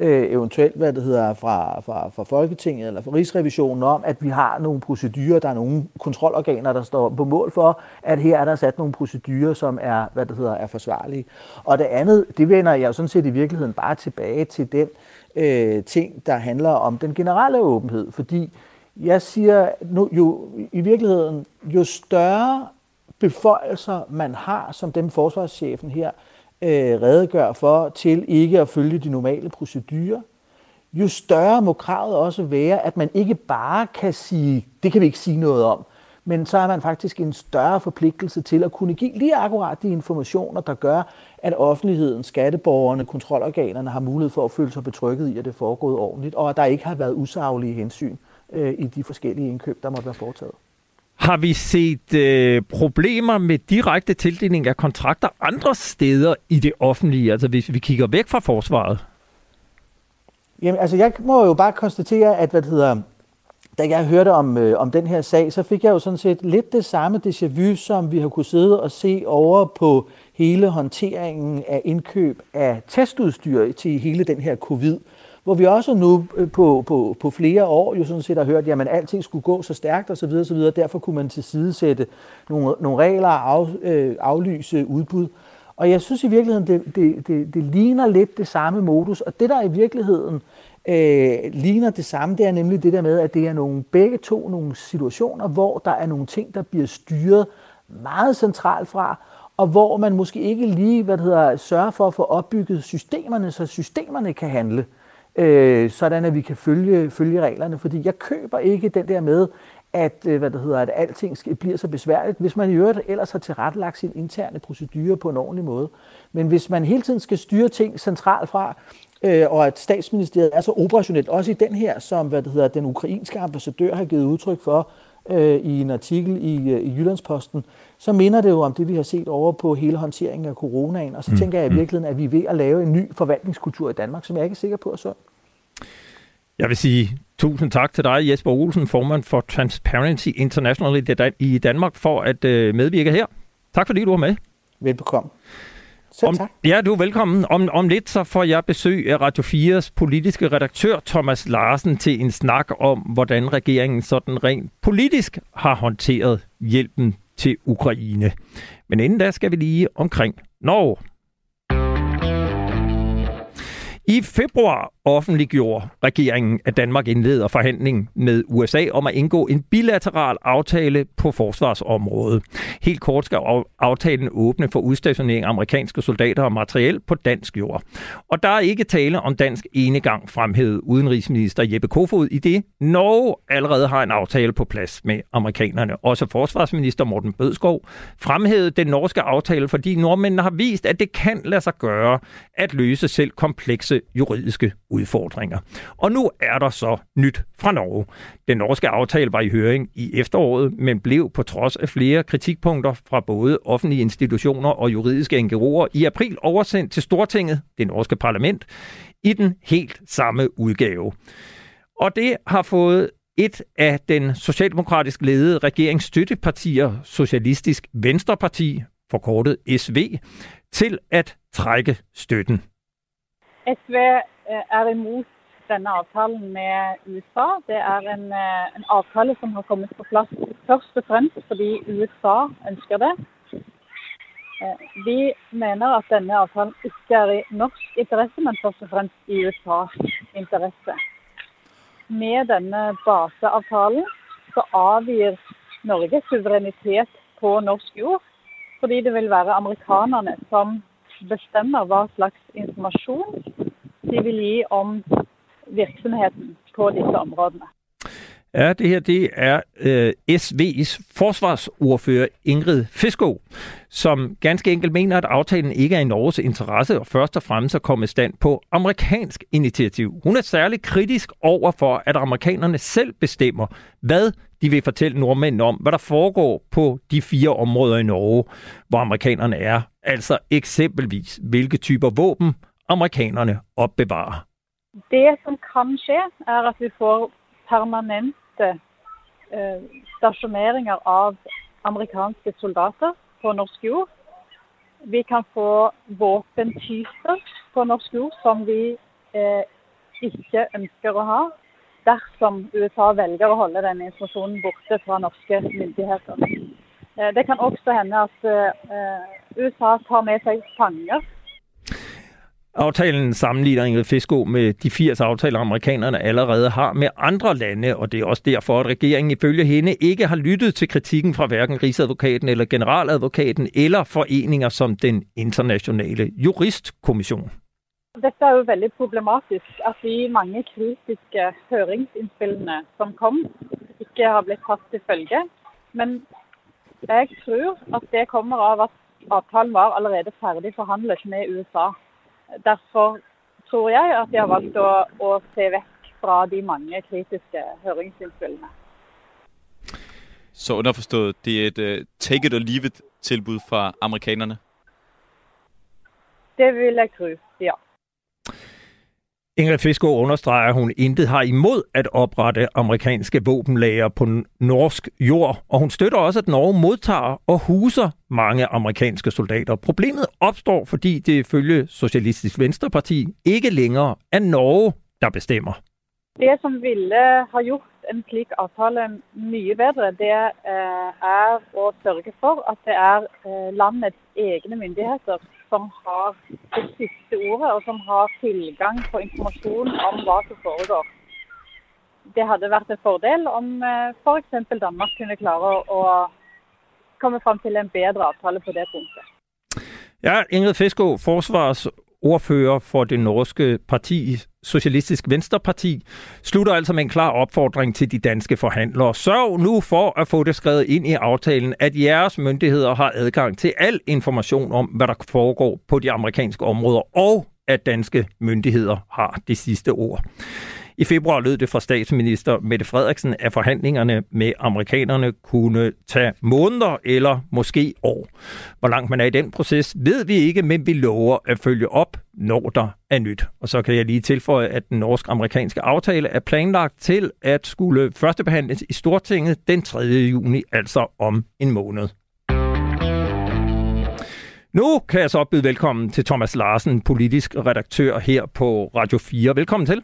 Øh, eventuelt, hvad det hedder, fra, fra, fra Folketinget eller fra Rigsrevisionen om, at vi har nogle procedurer, der er nogle kontrolorganer, der står på mål for, at her er der sat nogle procedurer, som er, hvad det hedder, er forsvarlige. Og det andet, det vender jeg jo sådan set i virkeligheden bare tilbage til den øh, ting, der handler om den generelle åbenhed, fordi jeg siger nu, jo i virkeligheden, jo større beføjelser man har, som dem forsvarschefen her øh, Øh, redegør for, til ikke at følge de normale procedurer, jo større må kravet også være, at man ikke bare kan sige, det kan vi ikke sige noget om, men så er man faktisk en større forpligtelse til at kunne give lige akkurat de informationer, der gør, at offentligheden, skatteborgerne, kontrolorganerne har mulighed for at føle sig betrykket i, at det er foregået ordentligt, og at der ikke har været usaglige hensyn øh, i de forskellige indkøb, der måtte være foretaget. Har vi set øh, problemer med direkte tildeling af kontrakter andre steder i det offentlige, altså hvis vi kigger væk fra forsvaret? Jamen, altså jeg må jo bare konstatere, at hvad det hedder, da jeg hørte om, øh, om den her sag, så fik jeg jo sådan set lidt det samme déjà vu, som vi har kunne sidde og se over på hele håndteringen af indkøb af testudstyr til hele den her covid hvor vi også nu øh, på, på, på flere år jo sådan set har hørt, at alting skulle gå så stærkt osv. osv. Derfor kunne man tilsidesætte nogle, nogle regler og af, øh, aflyse udbud. Og jeg synes i virkeligheden, det, det, det, det ligner lidt det samme modus. Og det, der i virkeligheden øh, ligner det samme, det er nemlig det der med, at det er nogle begge to nogle situationer, hvor der er nogle ting, der bliver styret meget centralt fra, og hvor man måske ikke lige hvad det hedder, sørger for at få opbygget systemerne, så systemerne kan handle øh, Øh, sådan at vi kan følge, følge reglerne. Fordi jeg køber ikke den der med, at, øh, hvad det hedder, at alting skal, bliver så besværligt, hvis man i øvrigt ellers har tilrettelagt sin interne procedure på en ordentlig måde. Men hvis man hele tiden skal styre ting centralt fra, øh, og at statsministeriet er så operationelt, også i den her, som hvad det hedder, den ukrainske ambassadør har givet udtryk for, øh, i en artikel i, øh, i Jyllandsposten, så minder det jo om det, vi har set over på hele håndteringen af coronaen. Og så mm. tænker jeg i virkeligheden, at vi er ved at lave en ny forvaltningskultur i Danmark, som jeg ikke er sikker på er sund. Jeg vil sige tusind tak til dig, Jesper Olsen, formand for Transparency International i Danmark, for at øh, medvirke her. Tak fordi du var med. Velbekomme. Selv om, tak. Ja, du er velkommen. Om, om lidt så får jeg besøg af Radio 4's politiske redaktør Thomas Larsen til en snak om, hvordan regeringen sådan rent politisk har håndteret hjælpen til Ukraine. Men inden da skal vi lige omkring Norge. I februar offentliggjorde regeringen, at Danmark indleder forhandling med USA om at indgå en bilateral aftale på forsvarsområdet. Helt kort skal aftalen åbne for udstationering af amerikanske soldater og materiel på dansk jord. Og der er ikke tale om dansk enegang, fremhævede udenrigsminister Jeppe Kofod i det. Norge allerede har en aftale på plads med amerikanerne. Også forsvarsminister Morten Bødskov fremhævede den norske aftale, fordi nordmændene har vist, at det kan lade sig gøre at løse selv komplekse juridiske udfordringer. Og nu er der så nyt fra Norge. Den norske aftale var i høring i efteråret, men blev på trods af flere kritikpunkter fra både offentlige institutioner og juridiske NGO'er i april oversendt til Stortinget, det norske parlament, i den helt samme udgave. Og det har fået et af den socialdemokratisk ledede regeringsstøttepartier, Socialistisk Venstreparti, forkortet SV, til at trække støtten. SV Eh, er imot denne avtalen med USA. Det er en, eh, en, avtale som har kommet på plass først og fremst fordi USA ønsker det. Eh, vi mener at denne avtalen ikke er i norsk interesse, men først og fremst i USAs interesse. Med denne baseavtalen så avgir Norge suverenitet på norsk jord, fordi det vil være amerikanerne som bestemmer hva slags informasjon det vil gi om virksomheten på disse områdene. Ja, det her det er øh, SV's forsvarsordfører Ingrid Fisko, som ganske enkelt mener, at aftalen ikke er i Norges interesse, og først og fremmest er kommet stand på amerikansk initiativ. Hun er særlig kritisk over for, at amerikanerne selv bestemmer, hvad de vil fortælle nordmændene om, hvad der foregår på de fire områder i Norge, hvor amerikanerne er. Altså eksempelvis, hvilke typer våben amerikanerne opbevarer. Det som kan skje, er at vi får permanente øh, eh, stasjoneringer av amerikanske soldater på norsk jord. Vi kan få våpentyper på norsk jord som vi eh, ikke ønsker å ha, dersom USA velger å holde den informasjonen borte fra norske myndigheter. Eh, det kan også hende at eh, eh USA tar med seg fanger Aftalen sammenligner Ingrid Fisko med de 80 aftaler, amerikanerne allerede har med andre lande, og det er også derfor, at regeringen ifølge hende ikke har lyttet til kritikken fra hverken Rigsadvokaten eller Generaladvokaten eller foreninger som den internationale juristkommission. Dette er jo veldig problematisk at de mange kritiske høringsinnspillene som kom, ikke har blitt tatt til følge. Men jeg tror at det kommer av at avtalen var allerede ferdig forhandlet med USA. Derfor tror jeg at de har valgt å, å se vekk fra de mange kritiske høringsinnspillene. Så underforstået, det er et uh, take it or leave it-tilbud fra amerikanerne? Det vil jeg tro, ja. Ingrid Fiskov understreger, at hun intet har imod at oprette amerikanske våbenlager på norsk jord, og hun støtter også, at Norge modtager og huser mange amerikanske soldater. Problemet opstår, fordi det ifølge Socialistisk Venstreparti ikke længere er Norge, der bestemmer. Det, som ville ha gjort en slik avtale mye bedre, det er øh, å sørge for at det er øh, landets egne myndigheter som har det siste ordet, og som har tilgang på informasjon om hva som foregår. Det hadde vært en fordel om eh, f.eks. Danmark kunne klare å komme fram til en bedre avtale på det punktet. Ja, Ingrid Fisko, forsvarsordfører for det norske parti Socialistisk Venstreparti, slutter altså med en klar opfordring til de danske forhandlere. Sørg nu for at få det skrevet ind i aftalen, at jeres myndigheder har adgang til al information om, hvad der foregår på de amerikanske områder, og at danske myndigheder har det sidste ord. I februar lød det fra statsminister Mette Frederiksen, at forhandlingerne med amerikanerne kunne tage måneder eller måske år. Hvor langt man er i den proces, ved vi ikke, men vi lover at følge op, når der er nyt. Og så kan jeg lige tilføje, at den norsk-amerikanske aftale er planlagt til at skulle førstebehandles i Stortinget den 3. juni, altså om en måned. Nu kan jeg så byde velkommen til Thomas Larsen, politisk redaktør her på Radio 4. Velkommen til.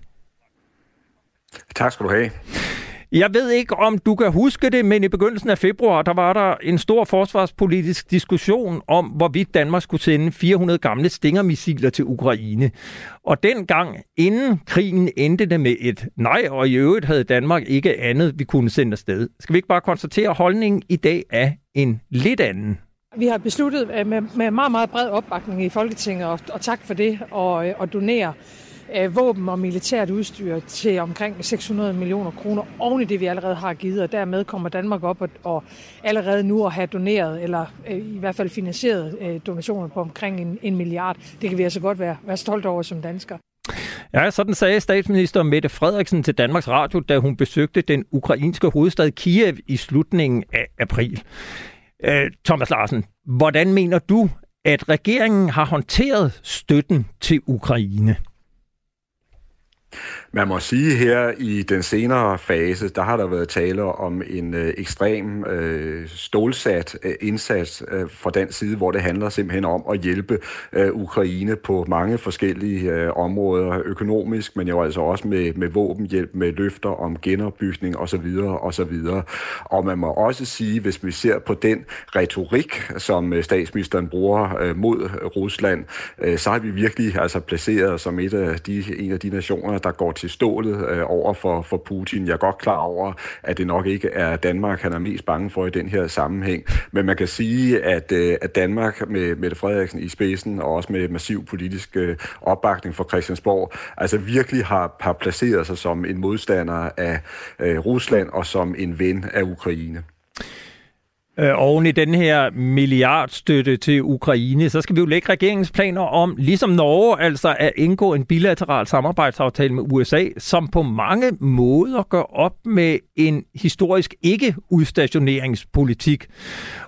Tak skal du have. Jeg ved ikke, om du kan huske det, men i begyndelsen af februar, der var der en stor forsvarspolitisk diskussion om, hvorvidt Danmark skulle sende 400 gamle stingermissiler til Ukraine. Og dengang, inden krigen endte det med et nej, og i øvrigt havde Danmark ikke andet, vi kunne sende afsted. Skal vi ikke bare konstatere, at holdningen i dag er en lidt anden? Vi har besluttet øh, med, med meget, meget bred opbakning i Folketinget, og, og tak for det, og, øh, og donere øh, våben og militært udstyr til omkring 600 millioner kroner oven i det, vi allerede har givet, og dermed kommer Danmark op og, og allerede nu at have doneret, eller øh, i hvert fald finansieret øh, donationer på omkring en, en milliard. Det kan vi altså godt være, være stolte over som danskere. Ja, sådan sagde statsminister Mette Frederiksen til Danmarks Radio, da hun besøgte den ukrainske hovedstad Kiev i slutningen af april. Øh, Thomas Larsen, hvordan mener du, at regeringen har håndteret støtten til Ukraine? Man må sige her i den senere fase, der har der været tale om en øh, ekstrem øh, stålsat øh, indsats øh, fra den side, hvor det handler simpelthen om at hjælpe øh, Ukraine på mange forskellige øh, områder, økonomisk, men jo altså også med, med våbenhjælp, med løfter om genopbygning osv. osv. Og man må også sige, hvis vi ser på den retorik, som øh, statsministeren bruger øh, mod Rusland, øh, så har vi virkelig altså placeret som et af de, en af de nationer, der går til stålet øh, over for, for Putin. Jeg er godt klar over, at det nok ikke er Danmark, han er mest bange for i den her sammenhæng. Men man kan sige, at, øh, at Danmark med Mette Frederiksen i spidsen, og også med massiv politisk øh, opbakning fra Christiansborg, altså virkelig har, har placeret sig som en modstander af øh, Rusland og som en ven af Ukraine. Øh, oven i den her milliardstøtte til Ukraine, så skal vi jo lægge regeringsplaner om, ligesom Norge, altså at indgå en bilateral samarbejdsaftale med USA, som på mange måder gør op med en historisk ikke-udstationeringspolitik.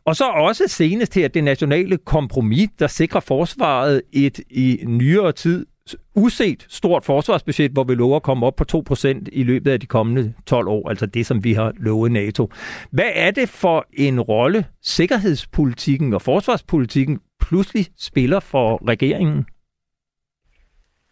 Og så også senest her det nationale kompromis, der sikrer forsvaret et i nyere tid uset stort forsvarsbudget, hvor vi lover at komme op på 2% i løbet af de kommende 12 år, altså det, som vi har lovet NATO. Hvad er det for en rolle sikkerhedspolitikken og forsvarspolitikken pludselig spiller for regeringen?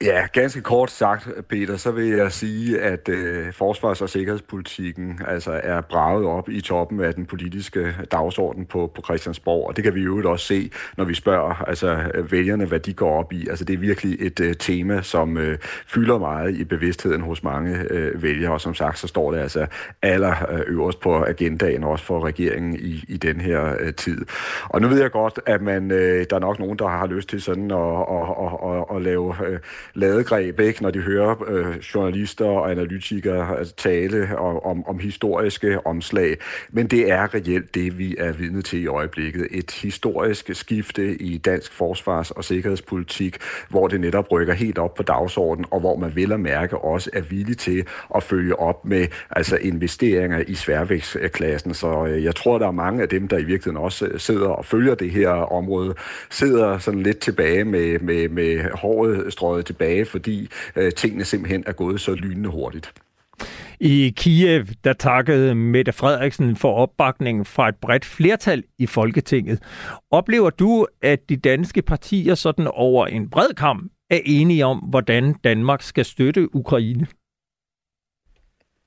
Ja, ganske kort sagt, Peter, så vil jeg sige, at øh, forsvars- og sikkerhedspolitikken altså er braget op i toppen af den politiske dagsorden på, på Christiansborg, og det kan vi jo også se, når vi spørger altså, vælgerne, hvad de går op i. Altså, det er virkelig et øh, tema, som øh, fylder meget i bevidstheden hos mange øh, vælgere, og som sagt, så står det altså aller øh, øverst på agendaen, også for regeringen i, i den her øh, tid. Og nu ved jeg godt, at man, øh, der er nok nogen, der har lyst til sådan at, at, at, at, at lave øh, ladegreb, ikke, når de hører øh, journalister og analytikere altså, tale om, om, om historiske omslag. Men det er reelt det, vi er vidne til i øjeblikket. Et historisk skifte i dansk forsvars- og sikkerhedspolitik, hvor det netop rykker helt op på dagsordenen, og hvor man vil at mærke også er villig til at følge op med altså investeringer i sværvægtsklassen. Så øh, jeg tror, der er mange af dem, der i virkeligheden også sidder og følger det her område, sidder sådan lidt tilbage med, med, med håret strøget tilbage, fordi øh, tingene simpelthen er gået så lynende hurtigt. I Kiev, der takkede Mette Frederiksen for opbakningen fra et bredt flertal i Folketinget. Oplever du, at de danske partier sådan over en bred kamp er enige om, hvordan Danmark skal støtte Ukraine?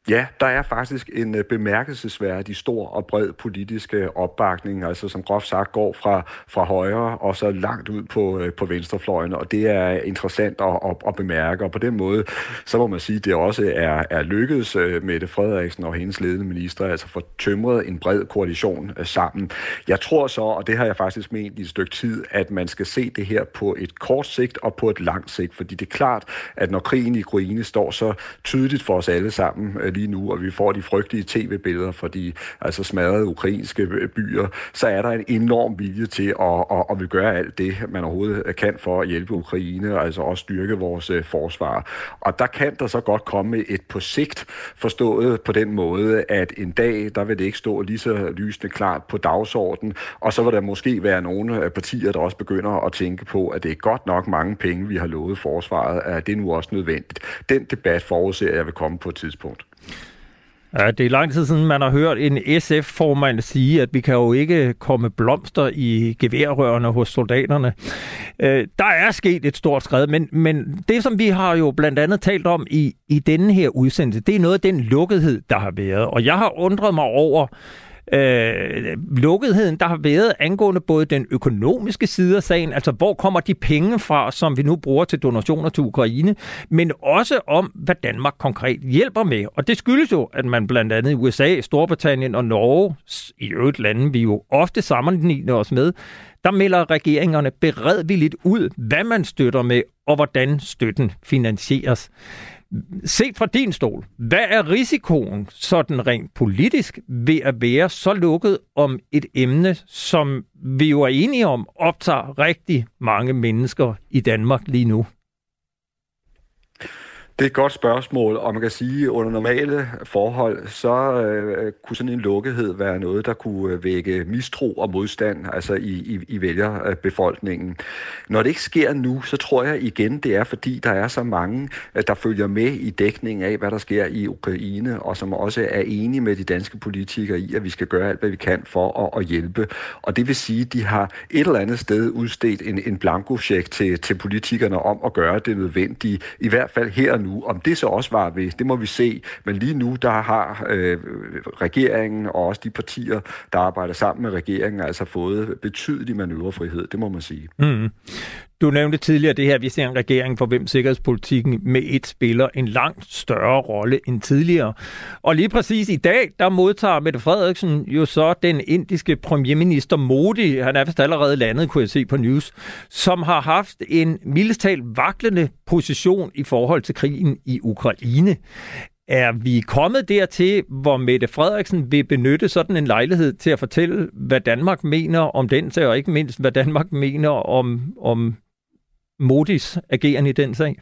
Ja, der er faktisk en øh, bemærkelsesværdig stor og bred politisk øh, opbakning, altså som groft sagt går fra, fra højre og så langt ud på, øh, på venstrefløjen, og det er interessant at, at, at bemærke, og på den måde, så må man sige, at det også er, er lykkedes med Frederiksen og hendes ledende minister, altså få tømret en bred koalition sammen. Jeg tror så, og det har jeg faktisk ment i et stykke tid, at man skal se det her på et kort sigt og på et langt sigt, fordi det er klart, at når krigen i Ukraine står så tydeligt for os alle sammen, lige nu, og vi får de frygtelige tv-billeder fra de altså smadrede ukrainske øh, byer, så er der en enorm vilje til at, at, at vil gøre alt det, man overhovedet øh, kan for at hjælpe Ukraine, altså også styrke vores øh, forsvar. Og der kan der så godt komme et på sigt forstået på den måde, at en dag, der vil det ikke stå lige så lysende klart på dagsordenen, og så vil der måske være nogle partier, der også begynder at tænke på, at det er godt nok mange penge, vi har lovet forsvaret, at det nu også nødvendigt. Den debat forudser jeg vil komme på et tidspunkt. Ja, det er lang tid siden, man har hørt en SF-formand sige, at vi kan jo ikke komme blomster i geværrørene hos soldaterne. Øh, der er sket et stort skridt, men, men det, som vi har jo blandt andet talt om i, i denne her udsendelse, det er noget af den lukkethed, der har været. Og jeg har undret mig over, øh, lukketheden, der har været angående både den økonomiske side af sagen, altså hvor kommer de penge fra, som vi nu bruger til donationer til Ukraine, men også om, hvad Danmark konkret hjælper med. Og det skyldes jo, at man blandt andet i USA, Storbritannien og Norge, i øvrigt lande, vi jo ofte sammenligner os med, der melder regeringerne beredvilligt ud, hvad man støtter med, og hvordan støtten finansieres. Set fra din stol, hvad er risikoen sådan rent politisk ved at være så lukket om et emne, som vi jo er enige om, optager rigtig mange mennesker i Danmark lige nu? Det er et godt spørgsmål, og man kan sige, at under normale forhold, så øh, kunne sådan en lukkethed være noget, der kunne øh, vække mistro og modstand altså i, i, i vælgerbefolkningen. Når det ikke sker nu, så tror jeg igen, det er fordi, der er så mange, øh, der følger med i dækningen af, hvad der sker i Ukraine, og som også er enige med de danske politikere i, at vi skal gøre alt, hvad vi kan for at, at hjælpe. Og det vil sige, at de har et eller andet sted udstedt en, en blankocheck til, til politikerne om at gøre det nødvendige, i hvert fald her nu. Om det så også var ved, det må vi se. Men lige nu, der har øh, regeringen og også de partier, der arbejder sammen med regeringen, altså fået betydelig manøvrefrihed, det må man sige. Mm. Du nævnte tidligere det her, vi ser en regering, for hvem sikkerhedspolitikken med et spiller en langt større rolle end tidligere. Og lige præcis i dag, der modtager Mette Frederiksen jo så den indiske premierminister Modi, han er vist allerede landet, kunne jeg se på news, som har haft en mildestalt vaklende position i forhold til krigen i Ukraine. Er vi kommet dertil, hvor Mette Frederiksen vil benytte sådan en lejlighed til at fortælle, hvad Danmark mener om den sag, og ikke mindst, hvad Danmark mener om, om Modis ageren i den sag?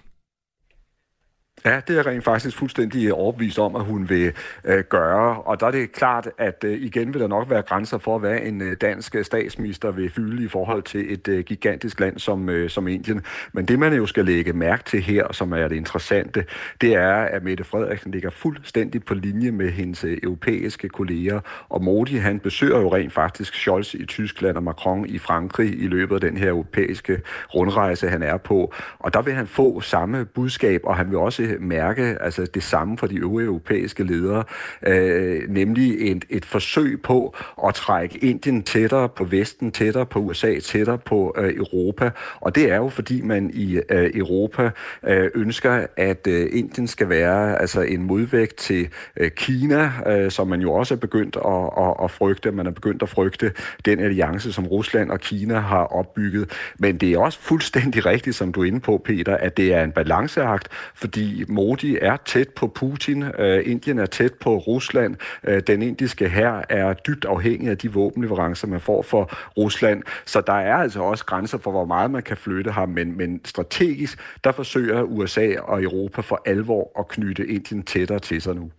Ja, det er rent faktisk fuldstændig øh, overbevist om, at hun vil øh, gøre. Og der er det klart, at øh, igen vil der nok være grænser for, hvad en øh, dansk øh, statsminister vil fylde i forhold til et øh, gigantisk land som, øh, som Indien. Men det, man jo skal lægge mærke til her, som er det interessante, det er, at Mette Frederiksen ligger fuldstændig på linje med hendes øh, europæiske kolleger. Og Modi, han besøger jo rent faktisk Scholz i Tyskland og Macron i Frankrig i løbet af den her europæiske rundrejse, han er på. Og der vil han få samme budskab, og han vil også mærke altså det samme for de øvrige europæiske ledere, øh, nemlig et, et forsøg på at trække Indien tættere på Vesten, tættere på USA, tættere på øh, Europa. Og det er jo fordi man i øh, Europa øh, ønsker, at øh, Indien skal være altså en modvægt til øh, Kina, øh, som man jo også er begyndt at, at, at frygte. Man er begyndt at frygte den alliance, som Rusland og Kina har opbygget. Men det er også fuldstændig rigtigt, som du er inde på, Peter, at det er en balanceakt, fordi Modi er tæt på Putin, øh, Indien er tæt på Rusland, øh, den indiske her er dybt afhængig af de våbenleverancer, man får for Rusland, så der er altså også grænser for, hvor meget man kan flytte ham, men, men strategisk, der forsøger USA og Europa for alvor at knytte Indien tættere til sig nu.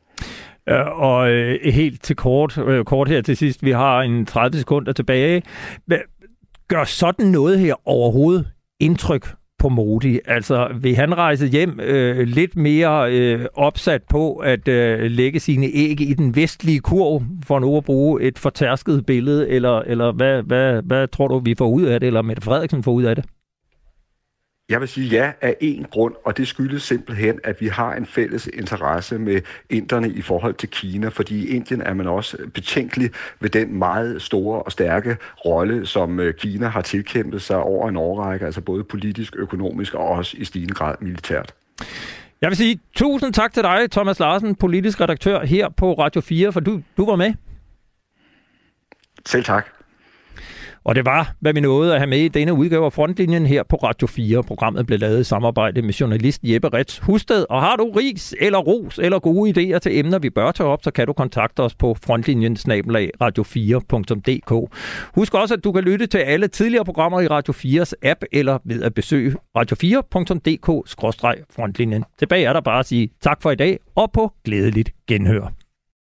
Øh, og øh, helt til kort, øh, kort her til sidst, vi har en 30 sekunder tilbage. Gør sådan noget her overhovedet indtryk på Modi? Altså, vil han rejse hjem øh, lidt mere øh, opsat på at øh, lægge sine æg i den vestlige kurv, for nu at bruge et fortærsket billede, eller, eller hvad, hvad, hvad tror du, vi får ud af det, eller Mette Frederiksen får ud af det? Jeg vil sige ja af én grund, og det skyldes simpelthen, at vi har en fælles interesse med inderne i forhold til Kina, fordi i Indien er man også betænkelig ved den meget store og stærke rolle, som øh, Kina har tilkæmpet sig over en årrække, altså både politisk, økonomisk og også i stigende grad militært. Jeg vil sige tusind tak til dig, Thomas Larsen, politisk redaktør her på Radio 4, for du, du var med. Selv tak. Og det var, hvad vi nåede at have med i denne udgave af Frontlinjen her på Radio 4. Programmet blev lavet i samarbejde med journalist Jeppe Rets Husted. Og har du ris eller ros eller gode idéer til emner, vi bør tage op, så kan du kontakte os på frontlinjen radio4.dk. Husk også, at du kan lytte til alle tidligere programmer i Radio 4's app eller ved at besøge radio4.dk-frontlinjen. Tilbage er der bare at sige tak for i dag og på glædeligt genhør.